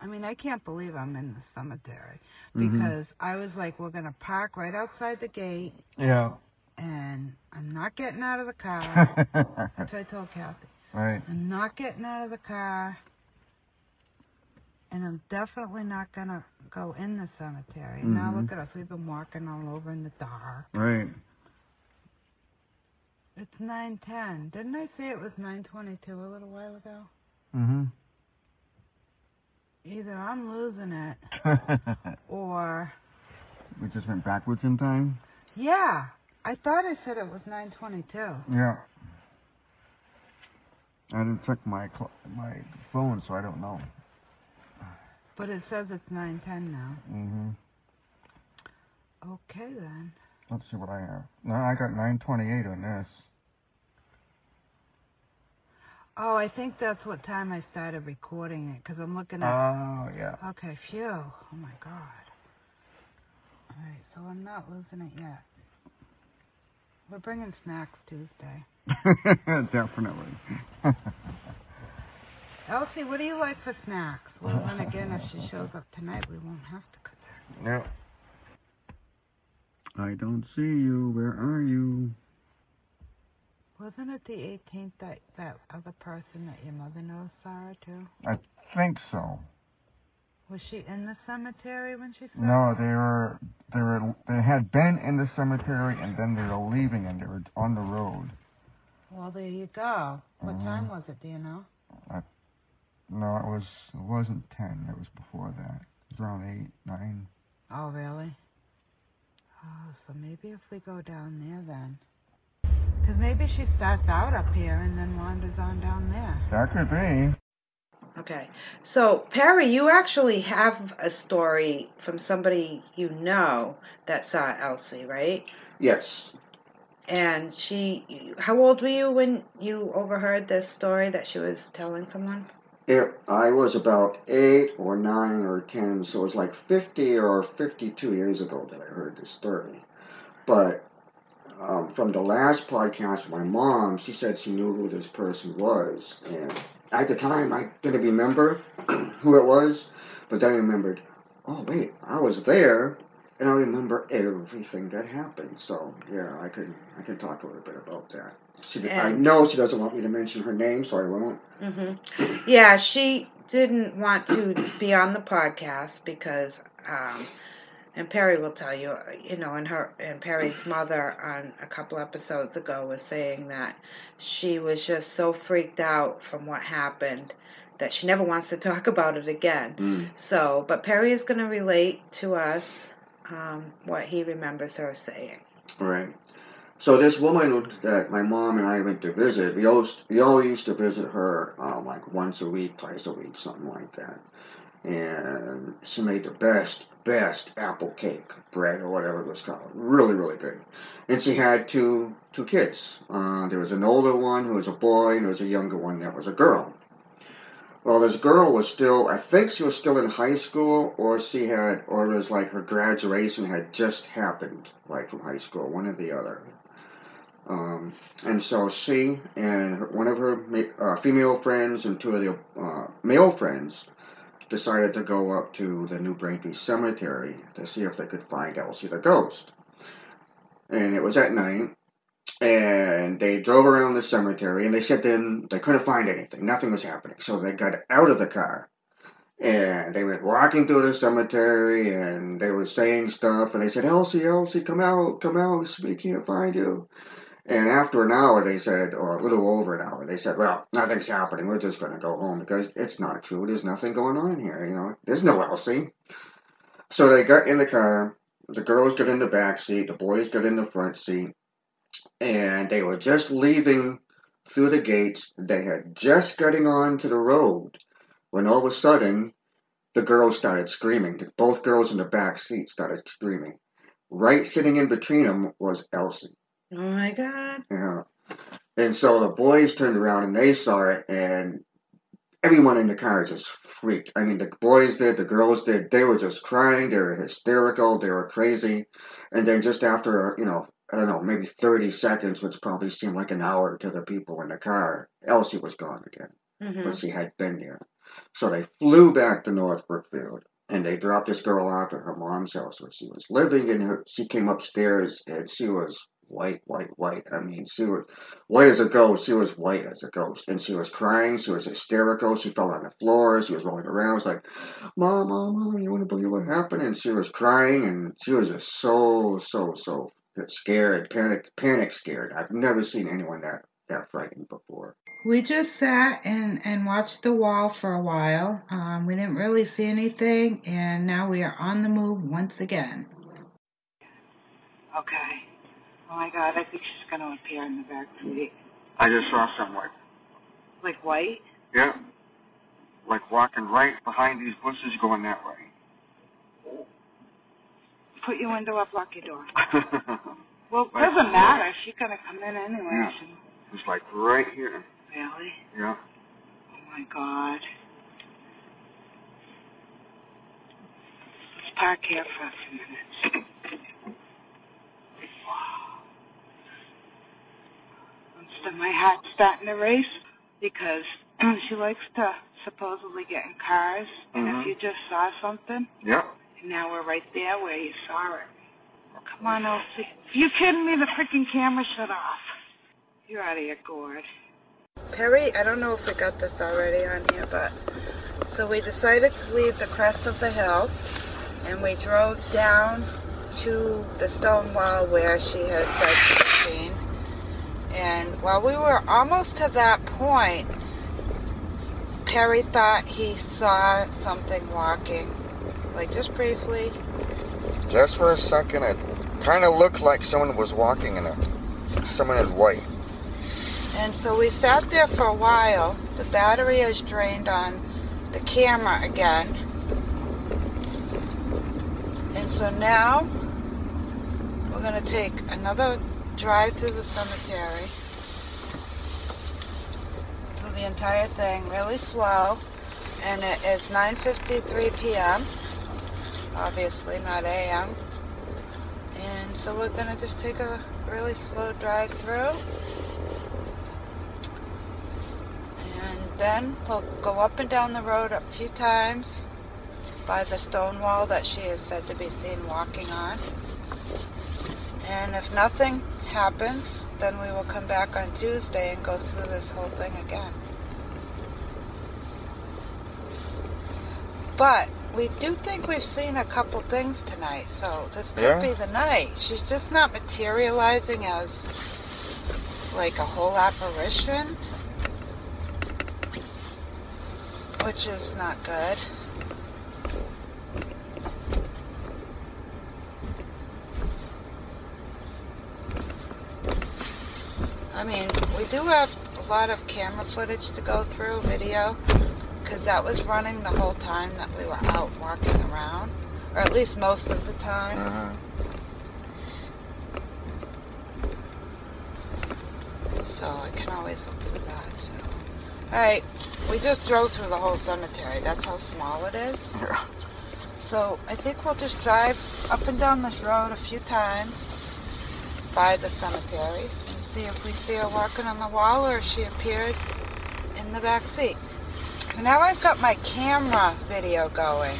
I mean, I can't believe I'm in the cemetery Mhm. because I was like, we're gonna park right outside the gate, Yeah. and I'm not getting out of the car. That's what I told Kathy. right. I'm not getting out of the car, and I'm definitely not gonna go in the cemetery. And Now look at us. We've been walking all over in the dark. Right. It's nine ten. Didn't I say it was nine twenty two a little while ago? Mm-hmm. Either I'm losing it, or we just went backwards in time. yeah, I thought I said it was nine twenty two. Yeah. I didn't check my cl- my phone, so I don't know. But it says it's nine ten now. Mm-hmm. Okay then. Let's see what I have. No, I got 928 on this. Oh, I think that's what time I started recording it because I'm looking at. Oh, yeah. Okay, phew. Oh my god. Alright, so I'm not losing it yet. We're bringing snacks Tuesday. Definitely. Elsie, what do you like for snacks? Well, then again, if she shows up tonight, we won't have to cook her. yeah. I don't see you. Where are you? Wasn't it the 18th that that other person that your mother knows Sarah, her too? I think so. Was she in the cemetery when she saw No, they were they were they had been in the cemetery and then they were leaving and they were on the road. Well, there you go. What Mhm. time was it? Do you know? No, it was it wasn't ten. It was before that. It was around eight, nine. Oh, really? Oh, so maybe if we go down there then. Because maybe she starts out up here and then wanders on down there. That could be. Okay. So, Perry, you actually have a story from somebody you know that saw Elsie, right? Yes. And she, how old were you when you overheard this story that she was telling someone? It, I was about eight or nine or ten, so it was like 50 or 52 years ago that I heard this story. But um, from the last podcast, my mom, she said she knew who this person was. And at the time, I didn't remember who it was, but then I remembered, oh, wait, I was there. And I remember everything that happened. So yeah, I could I could talk a little bit about that. She, I know she doesn't want me to mention her name, so I won't. hmm Yeah, she didn't want to be on the podcast because, um, and Perry will tell you, you know, and her and Perry's mother on a couple episodes ago was saying that she was just so freaked out from what happened that she never wants to talk about it again. Mm. So, but Perry is going to relate to us um, what he remembers her saying. Right. So this woman that my mom and I went to visit, we always we always used to visit her um, like once a week, twice a week, something like that. And she made the best, best apple cake bread or whatever it was called. Really, really good. And she had two two kids. Uh, there was an older one who was a boy, and there was a younger one that was a girl. Well, this girl was still, I think she was still in high school, or she had, or it was like her graduation had just happened, like from high school, one or the other. Um, and so she and her, one of her uh, female friends and two of the uh, male friends decided to go up to the New Braintree Cemetery to see if they could find Elsie the ghost. And it was at night, and they drove around the cemetery, and they said then they couldn't find anything. Nothing was happening. So they got out of the car, and they went walking through the cemetery, and they were saying stuff, and they said, Elsie, Elsie, come out, come out, we can't find you. And after an hour, they said, or a little over an hour, they said, well, nothing's happening. We're just going to go home because it's not true. There's nothing going on here. You know, there's no Elsie. So they got in the car. The girls got in the back seat. The boys got in the front seat. And they were just leaving through the gates. They had just getting on to the road when all of a sudden the girls started screaming. Both girls in the back seat started screaming. Right sitting in between them was Elsie. Oh my God. Yeah. And so the boys turned around and they saw it, and everyone in the car just freaked. I mean, the boys did, the girls did. They were just crying. They were hysterical. They were crazy. And then just after, you know, I don't know, maybe 30 seconds, which probably seemed like an hour to the people in the car, Elsie was gone again. hmm But she had been there. So they flew back to North Brookfield and they dropped this girl off at her mom's house where she was living. And her, she came upstairs and she was white, white, white. I mean, she was white as a ghost. She was white as a ghost. And she was crying. She was hysterical. She fell on the floor. She was rolling around. I was like, Mom, Mom, Mom, you want to believe what happened? And she was crying and she was just so, so, so scared, panic, panic scared. I've never seen anyone that, that frightened before. We just sat and, and watched the wall for a while. Um, we didn't really see anything, and now we are on the move once again. Okay. Oh my God, I think she's gonna appear in the back seat. I just saw someone. Like white? Yeah. Like walking right behind these bushes going that way. Put your window up, lock your door. Well, it Like doesn't matter. She's gonna come in anyway. Yeah. She, was like right here. really? Yeah. Oh my God. Let's park here for a few minutes. Wow. My heart's starting to race because she likes to supposedly get in cars, and Mhm. if you just saw something, Yeah. And now we're right there where you saw it. Come on, Elsie. You kidding me? The freaking camera shut off. You're out of your gourd. Perry, I don't know if we got this already on here, but so we decided to leave the crest of the hill and we drove down to the stone wall where she has said she's seen. And while we were almost to that point, Perry thought he saw something walking, like just briefly. Just for a second, it kind of looked like someone was walking in a someone in white. And so we sat there for a while. The battery is drained on the camera again. And so now we're going to take another drive through the cemetery. Through the entire thing, really slow. And it is 9.53 p.m. Obviously, not a.m. And so we're to just take a really slow drive through. And then we'll go up and down the road a few times by the stone wall that she is said to be seen walking on. And if nothing happens, then we will come back on Tuesday and go through this whole thing again. But we do think we've seen a couple things tonight, so this could Yeah. be the night. She's just not materializing as like a whole apparition, which is not good. I mean, we do have a lot of camera footage to go through, video, because that was running the whole time that we were out walking around, or at least most of the time. Uh-huh. So I can always look through that too. Alright, we just drove through the whole cemetery. That's how small it is. Yeah. So I think we'll just drive up and down this road a few times by the cemetery and see if we see her walking on the wall or if she appears in the back seat. So now I've got my camera video going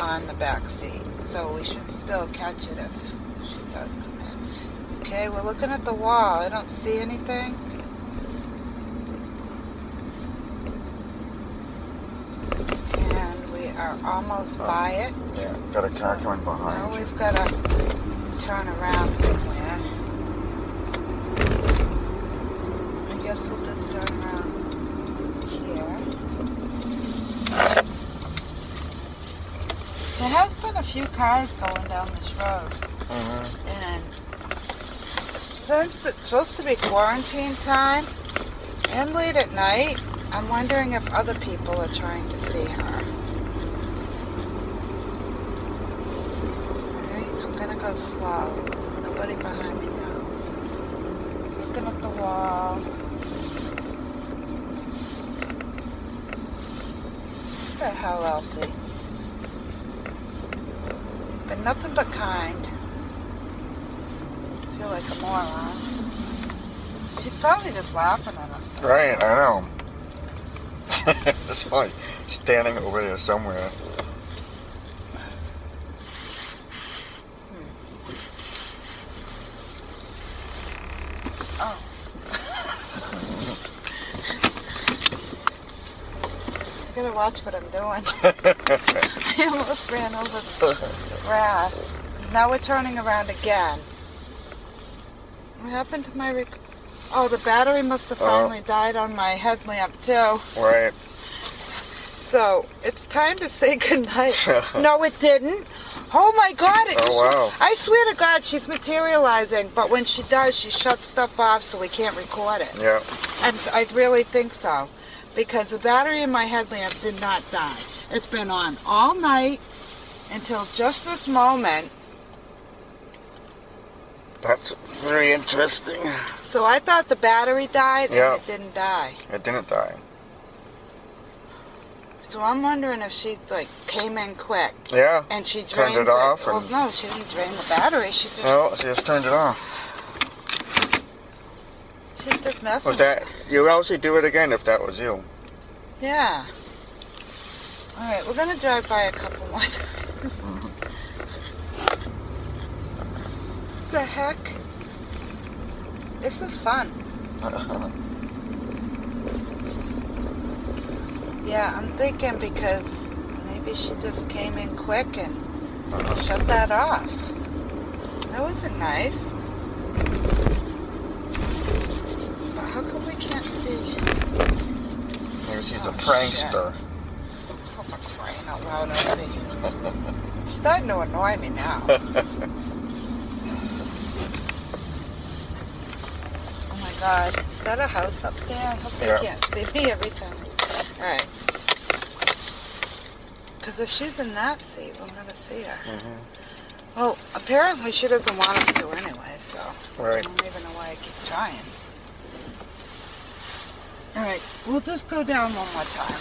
on the back seat, so we should still catch it if she does come in. Okay, we're looking at the wall. I don't see anything. And we are almost oh, by it. Yeah, got a car coming Now behind you. we've got to turn around somewhere. I guess we'll just turn around here. There has been a few cars going down this road, Uh-huh. and since it's supposed to be quarantine time, And late at night, I'm wondering if other people are trying to see her. Okay, I'm gonna go slow. There's nobody behind me now. Looking at the wall. What the hell, Elsie? Been nothing but kind. feel like a moron. She's probably just laughing at us. Right, I know. it's funny. Standing over there somewhere. Oh. I gotta watch what I'm doing. I almost ran over the grass. Now we're turning around again. What happened to my rec- Oh, the battery must have Oh. finally died on my headlamp too. right. So it's time to say goodnight. no, it didn't. Oh my God! It Oh, just, wow. I swear to God, she's materializing. But when she does, she shuts stuff off so we can't record it. Yeah. And I really think so, because the battery in my headlamp did not die. It's been on all night until just this moment. That's very interesting. So I thought the battery died, Yeah. and it didn't die. It didn't die. So I'm wondering if she like came in quick Yeah. and she drained it off Well, and- no, she didn't drain the battery. She just No, she just turned it off. She's just messing. Was that you? Elsie, do it again if that was you. Yeah. All right, we're gonna drive by a couple more times. the heck? This is fun. Yeah, I'm thinking because maybe she just came in quick and shut that off. That wasn't nice. How come we can't see? Maybe she's Oh, a prankster. Oh, for crying out loud, I see. Starting to annoy me now. Oh my god. Is that a house up there? I hope they can't see me every time. Alright. Because if she's in that seat, we'll never see her. Mhm. Well, apparently she doesn't want us to anyway, so right. I don't even know why I keep trying. Alright, we'll just go down one more time.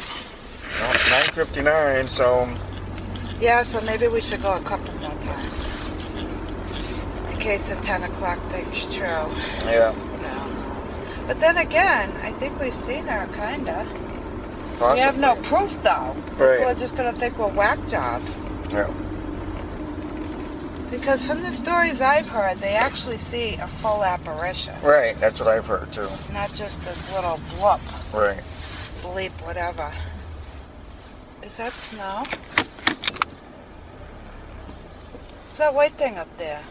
Well, 9:59. So Yeah, so maybe we should go a couple more times. In case the 10 o'clock thing's true. yeah, No. But then again, I think we've seen her, kinda. possibly. We have no proof, though. People are just gonna think we're whack jobs. Yeah. Because from the stories I've heard, they actually see a full apparition. Right. That's what I've heard too. Not just this little blip, Right. bleep, whatever. Is that snow? What's that white thing up there?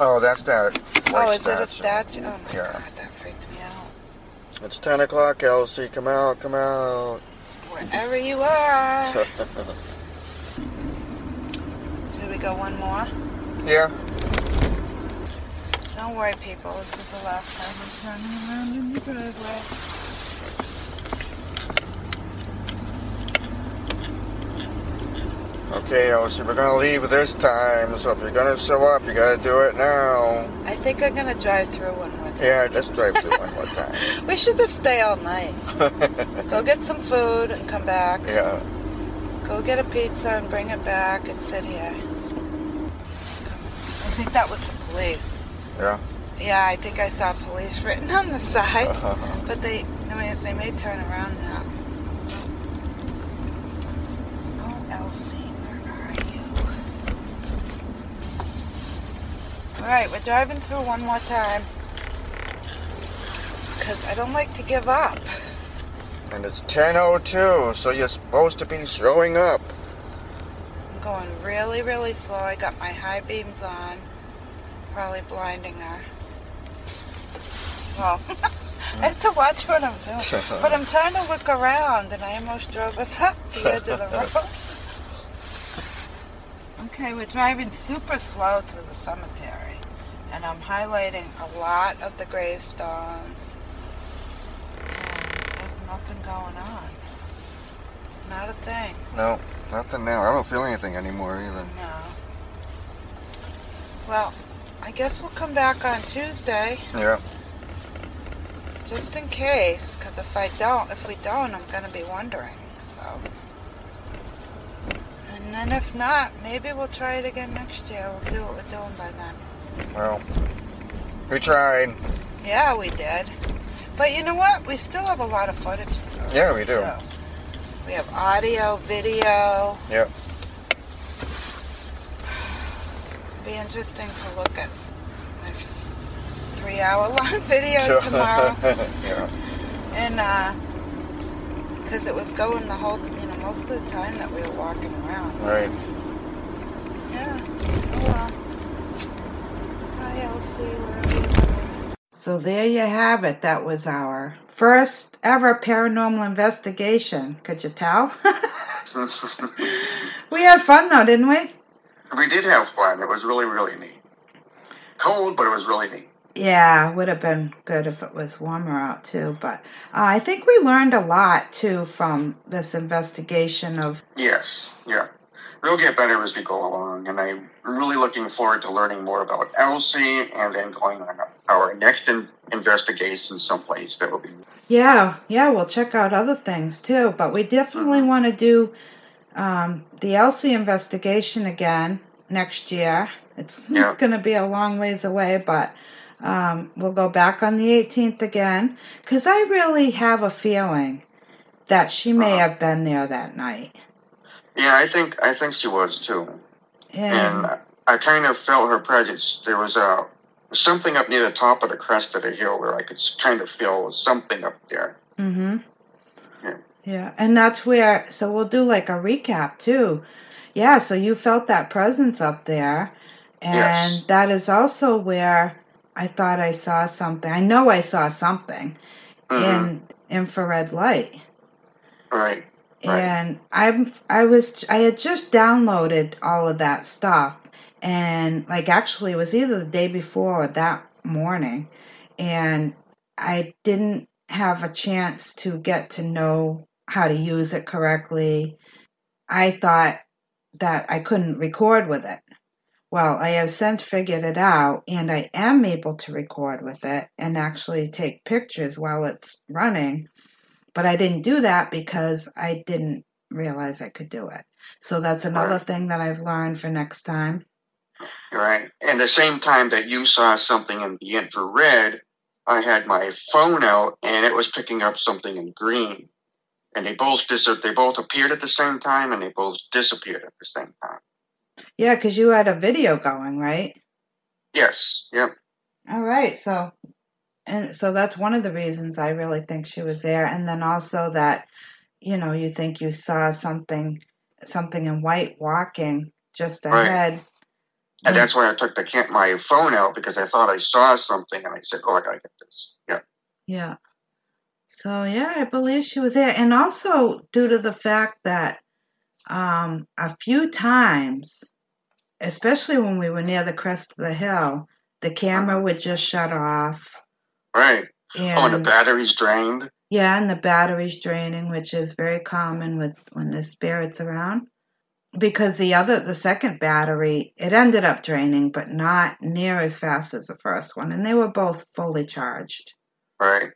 Oh, that's that. oh, is it a statue? Oh my Yeah. god, that freaked me out. It's 10 o'clock, Elsie. Come out. Come out. Wherever you are. Go one more? yeah. Don't worry, people. This is the last time we're turning around in the driveway. Okay, oh, Elsie. We're gonna leave this time. So if you're gonna show up, you gotta do it now. I think I'm gonna drive through one more time. Yeah. Let's drive through one more time. We should just stay all night. Go get some food and come back. yeah. Go get a pizza and bring it back and sit here. I think that was the police. Yeah. Yeah, I think I saw police written on the side. Uh-huh. But they, I mean, they may turn around now. Oh, Elsie, where are you? All right, we're driving through one more time. Because I don't like to give up. And it's 10:02, so you're supposed to be showing up. I'm going really, really slow. I got my high beams on. Probably blinding her. Well, I have to watch what I'm doing. But I'm trying to look around, and I almost drove us up the edge of the road. Okay, we're driving super slow through the cemetery, and I'm highlighting a lot of the gravestones. Um, there's nothing going on. Not a thing. No, nothing now. I don't feel anything anymore either. No. Well, I guess we'll come back on Tuesday, Yeah. just in case. Because if I don't, if we don't, I'm gonna be wondering. So. And then if not, maybe we'll try it again next year. We'll see what we're doing by then. Well, we tried. Yeah, we did. But you know what? We still have a lot of footage to go. Yeah, we do. too. We have audio, video. Yep. Be interesting to look at my three-hour-long video tomorrow, yeah. and uh, because it was going the whole, you know, most of the time that we were walking around. Right. Yeah. Oh well. Hi, Elsie. Wherever you. So there you have it. That was our first ever paranormal investigation. Could you tell? we had fun though, didn't we? We did have fun. It was really, really neat. Cold, but it was really neat. Yeah, would have been good if it was warmer out too. But uh, I think we learned a lot too from this investigation of. Yes, yeah. We'll get better as we go along, and I'm really looking forward to learning more about Elsie and then going on our next in- investigation someplace that will be. Yeah, yeah, we'll check out other things too. But we definitely want to do um, the Elsie investigation again next year. It's Yeah. going to be a long ways away, but um, we'll go back on the 18th again because I really have a feeling that she may Uh-huh. have been there that night. Yeah, I think I think she was too, And and I kind of felt her presence. There was a something up near the top of the crest of the hill where I could kind of feel something up there. Mm-hmm. Yeah. And that's where. So we'll do like a recap too. Yeah, so you felt that presence up there, and Yes. that is also where I thought I saw something. I know I saw something Mhm. in infrared light, Right. Right. and I'm I was I had just downloaded all of that stuff, and like actually it was either the day before or that morning, and I didn't have a chance to get to know how to use it correctly. I thought that I couldn't record with it. Well, I have since figured it out, and I am able to record with it and actually take pictures while it's running. But I didn't do that because I didn't realize I could do it. So that's another Right. thing that I've learned for next time. Right. And the same time that you saw something in the infrared, I had my phone out and it was picking up something in green. And they both dis- they both appeared at the same time and they both disappeared at the same time. Yeah, because you had a video going, right? Yes. Yep. All right, so and so that's one of the reasons I really think she was there, and then also that you know you think you saw something something in white walking just Right. ahead. And that's why I took the my phone out because I thought I saw something and I said, "Oh, I gotta get this." Yeah. Yeah. So yeah, I believe she was there, and also due to the fact that um, a few times, especially when we were near the crest of the hill, the camera would just shut off. Right. And oh, and the battery's drained. Yeah, and the battery's draining, which is very common with when the spirit's around. Because the other, the second battery, it ended up draining, but not near as fast as the first one, and they were both fully charged. Right.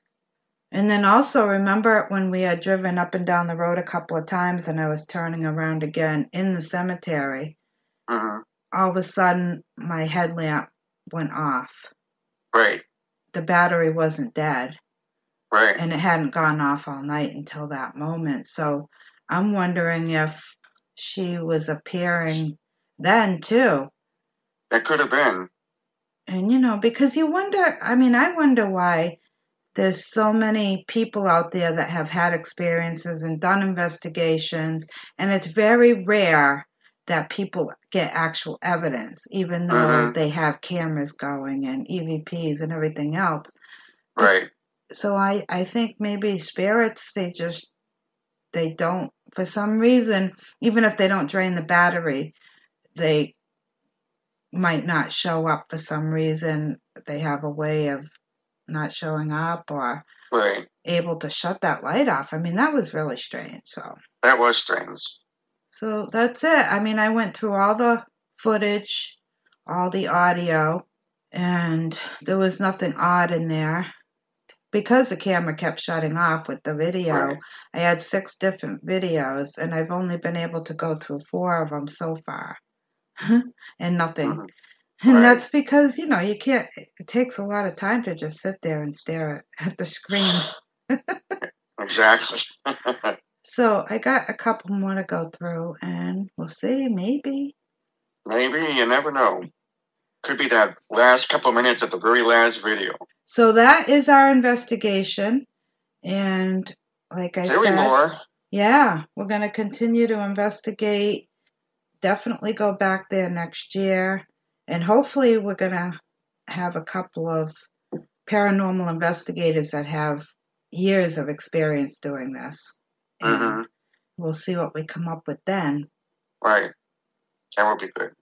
And then also remember when we had driven up and down the road a couple of times, and I was turning around again in the cemetery. hmm All of a sudden, my headlamp went off. Right. The battery wasn't dead. Right. and it hadn't gone off all night until that moment. So I'm wondering if she was appearing then too. That could have been. And you know, because you wonder, I mean, I wonder why there's so many people out there that have had experiences and done investigations, and it's very rare that people get actual evidence, even though Mhm. they have cameras going and EVPs and everything else. Right. so I I think maybe spirits they just they don't for some reason even if they don't drain the battery they might not show up for some reason they have a way of not showing up or Right. able to shut that light off. I mean, that was really strange. So, That was strange. so that's it. I mean, I went through all the footage, all the audio, and there was nothing odd in there. Because the camera kept shutting off with the video, Right. I had six different videos, and I've only been able to go through four of them so far. and nothing. Mhm. And Right. that's because, you know, you can't, it takes a lot of time to just sit there and stare at, the screen. Exactly. So I got a couple more to go through, and we'll see, maybe. Maybe you never know. Could be that last couple of minutes of the very last video. So that is our investigation. And like I There said, more. yeah, we're going to continue to investigate. Definitely go back there next year. And hopefully, we're going to have a couple of paranormal investigators that have years of experience doing this. And hmm we'll see what we come up with then. Right. That would be good.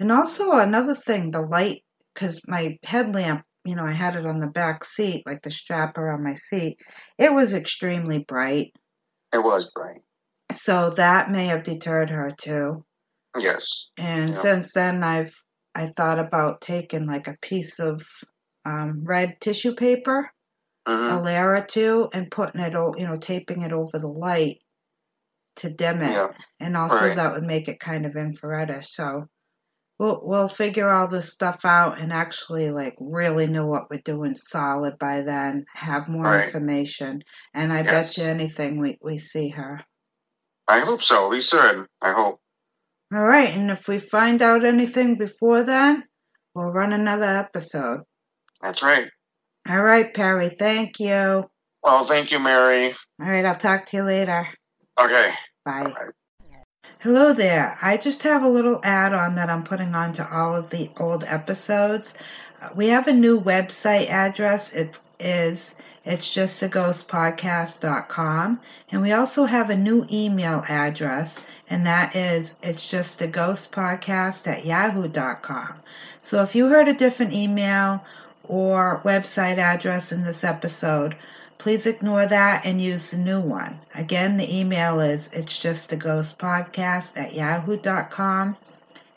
And also another thing, the light, because my headlamp, you know, I had it on the back seat, like the strap around my seat. It was extremely bright, It was bright. so that may have deterred her too. Yes. And Yeah. since then, I've I thought about taking like a piece of um, red tissue paper, hmm a layer or two, and putting it, you know, taping it over the light to dim it. Yeah. and also Right. that would make it kind of infraredish. So we'll we'll figure all this stuff out and actually like really know what we're doing solid by then. Have more Right. information, and I Yes. bet you anything we we see her. I hope so. We should. I hope. All right, and if we find out anything before then, we'll run another episode. That's right. All right, Perry. Thank you. Oh, thank you, Mary. All right, I'll talk to you later. Okay. Bye. Bye. Hello there. I just have a little add on that I'm putting on to all of the old episodes. Uh, We have a new website address. It is it's just a ghost podcast.com. And we also have a new email address, and that is it's just a ghost podcast at yahoo.com. So if you heard a different email or website address in this episode, please ignore that and use the new one. Again, the email is it's just a ghost podcast at yahoo.com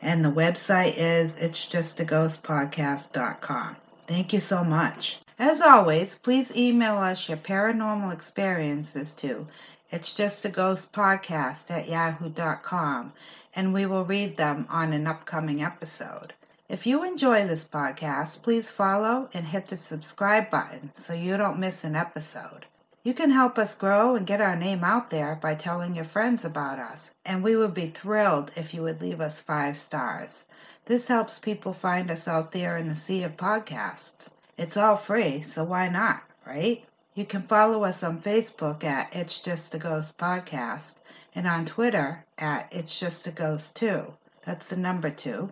and the website is it's just a ghost podcast.com. Thank you so much. As always, please email us your paranormal experiences to it's just a ghost podcast at yahoo.com and we will read them on an upcoming episode. If you enjoy this podcast, please follow and hit the subscribe button so you don't miss an episode. You can help us grow and get our name out there by telling your friends about us, and we would be thrilled if you would leave us five stars. This helps people find us out there in the sea of podcasts. It's all free, so why not, right? You can follow us on Facebook at It's Just a Ghost Podcast and on Twitter at It's Just a Ghost 2. That's the number two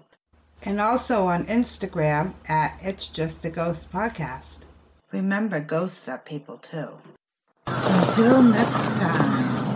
and also on Instagram at It's Just a Ghost Podcast. Remember, ghosts are people too. Until next time.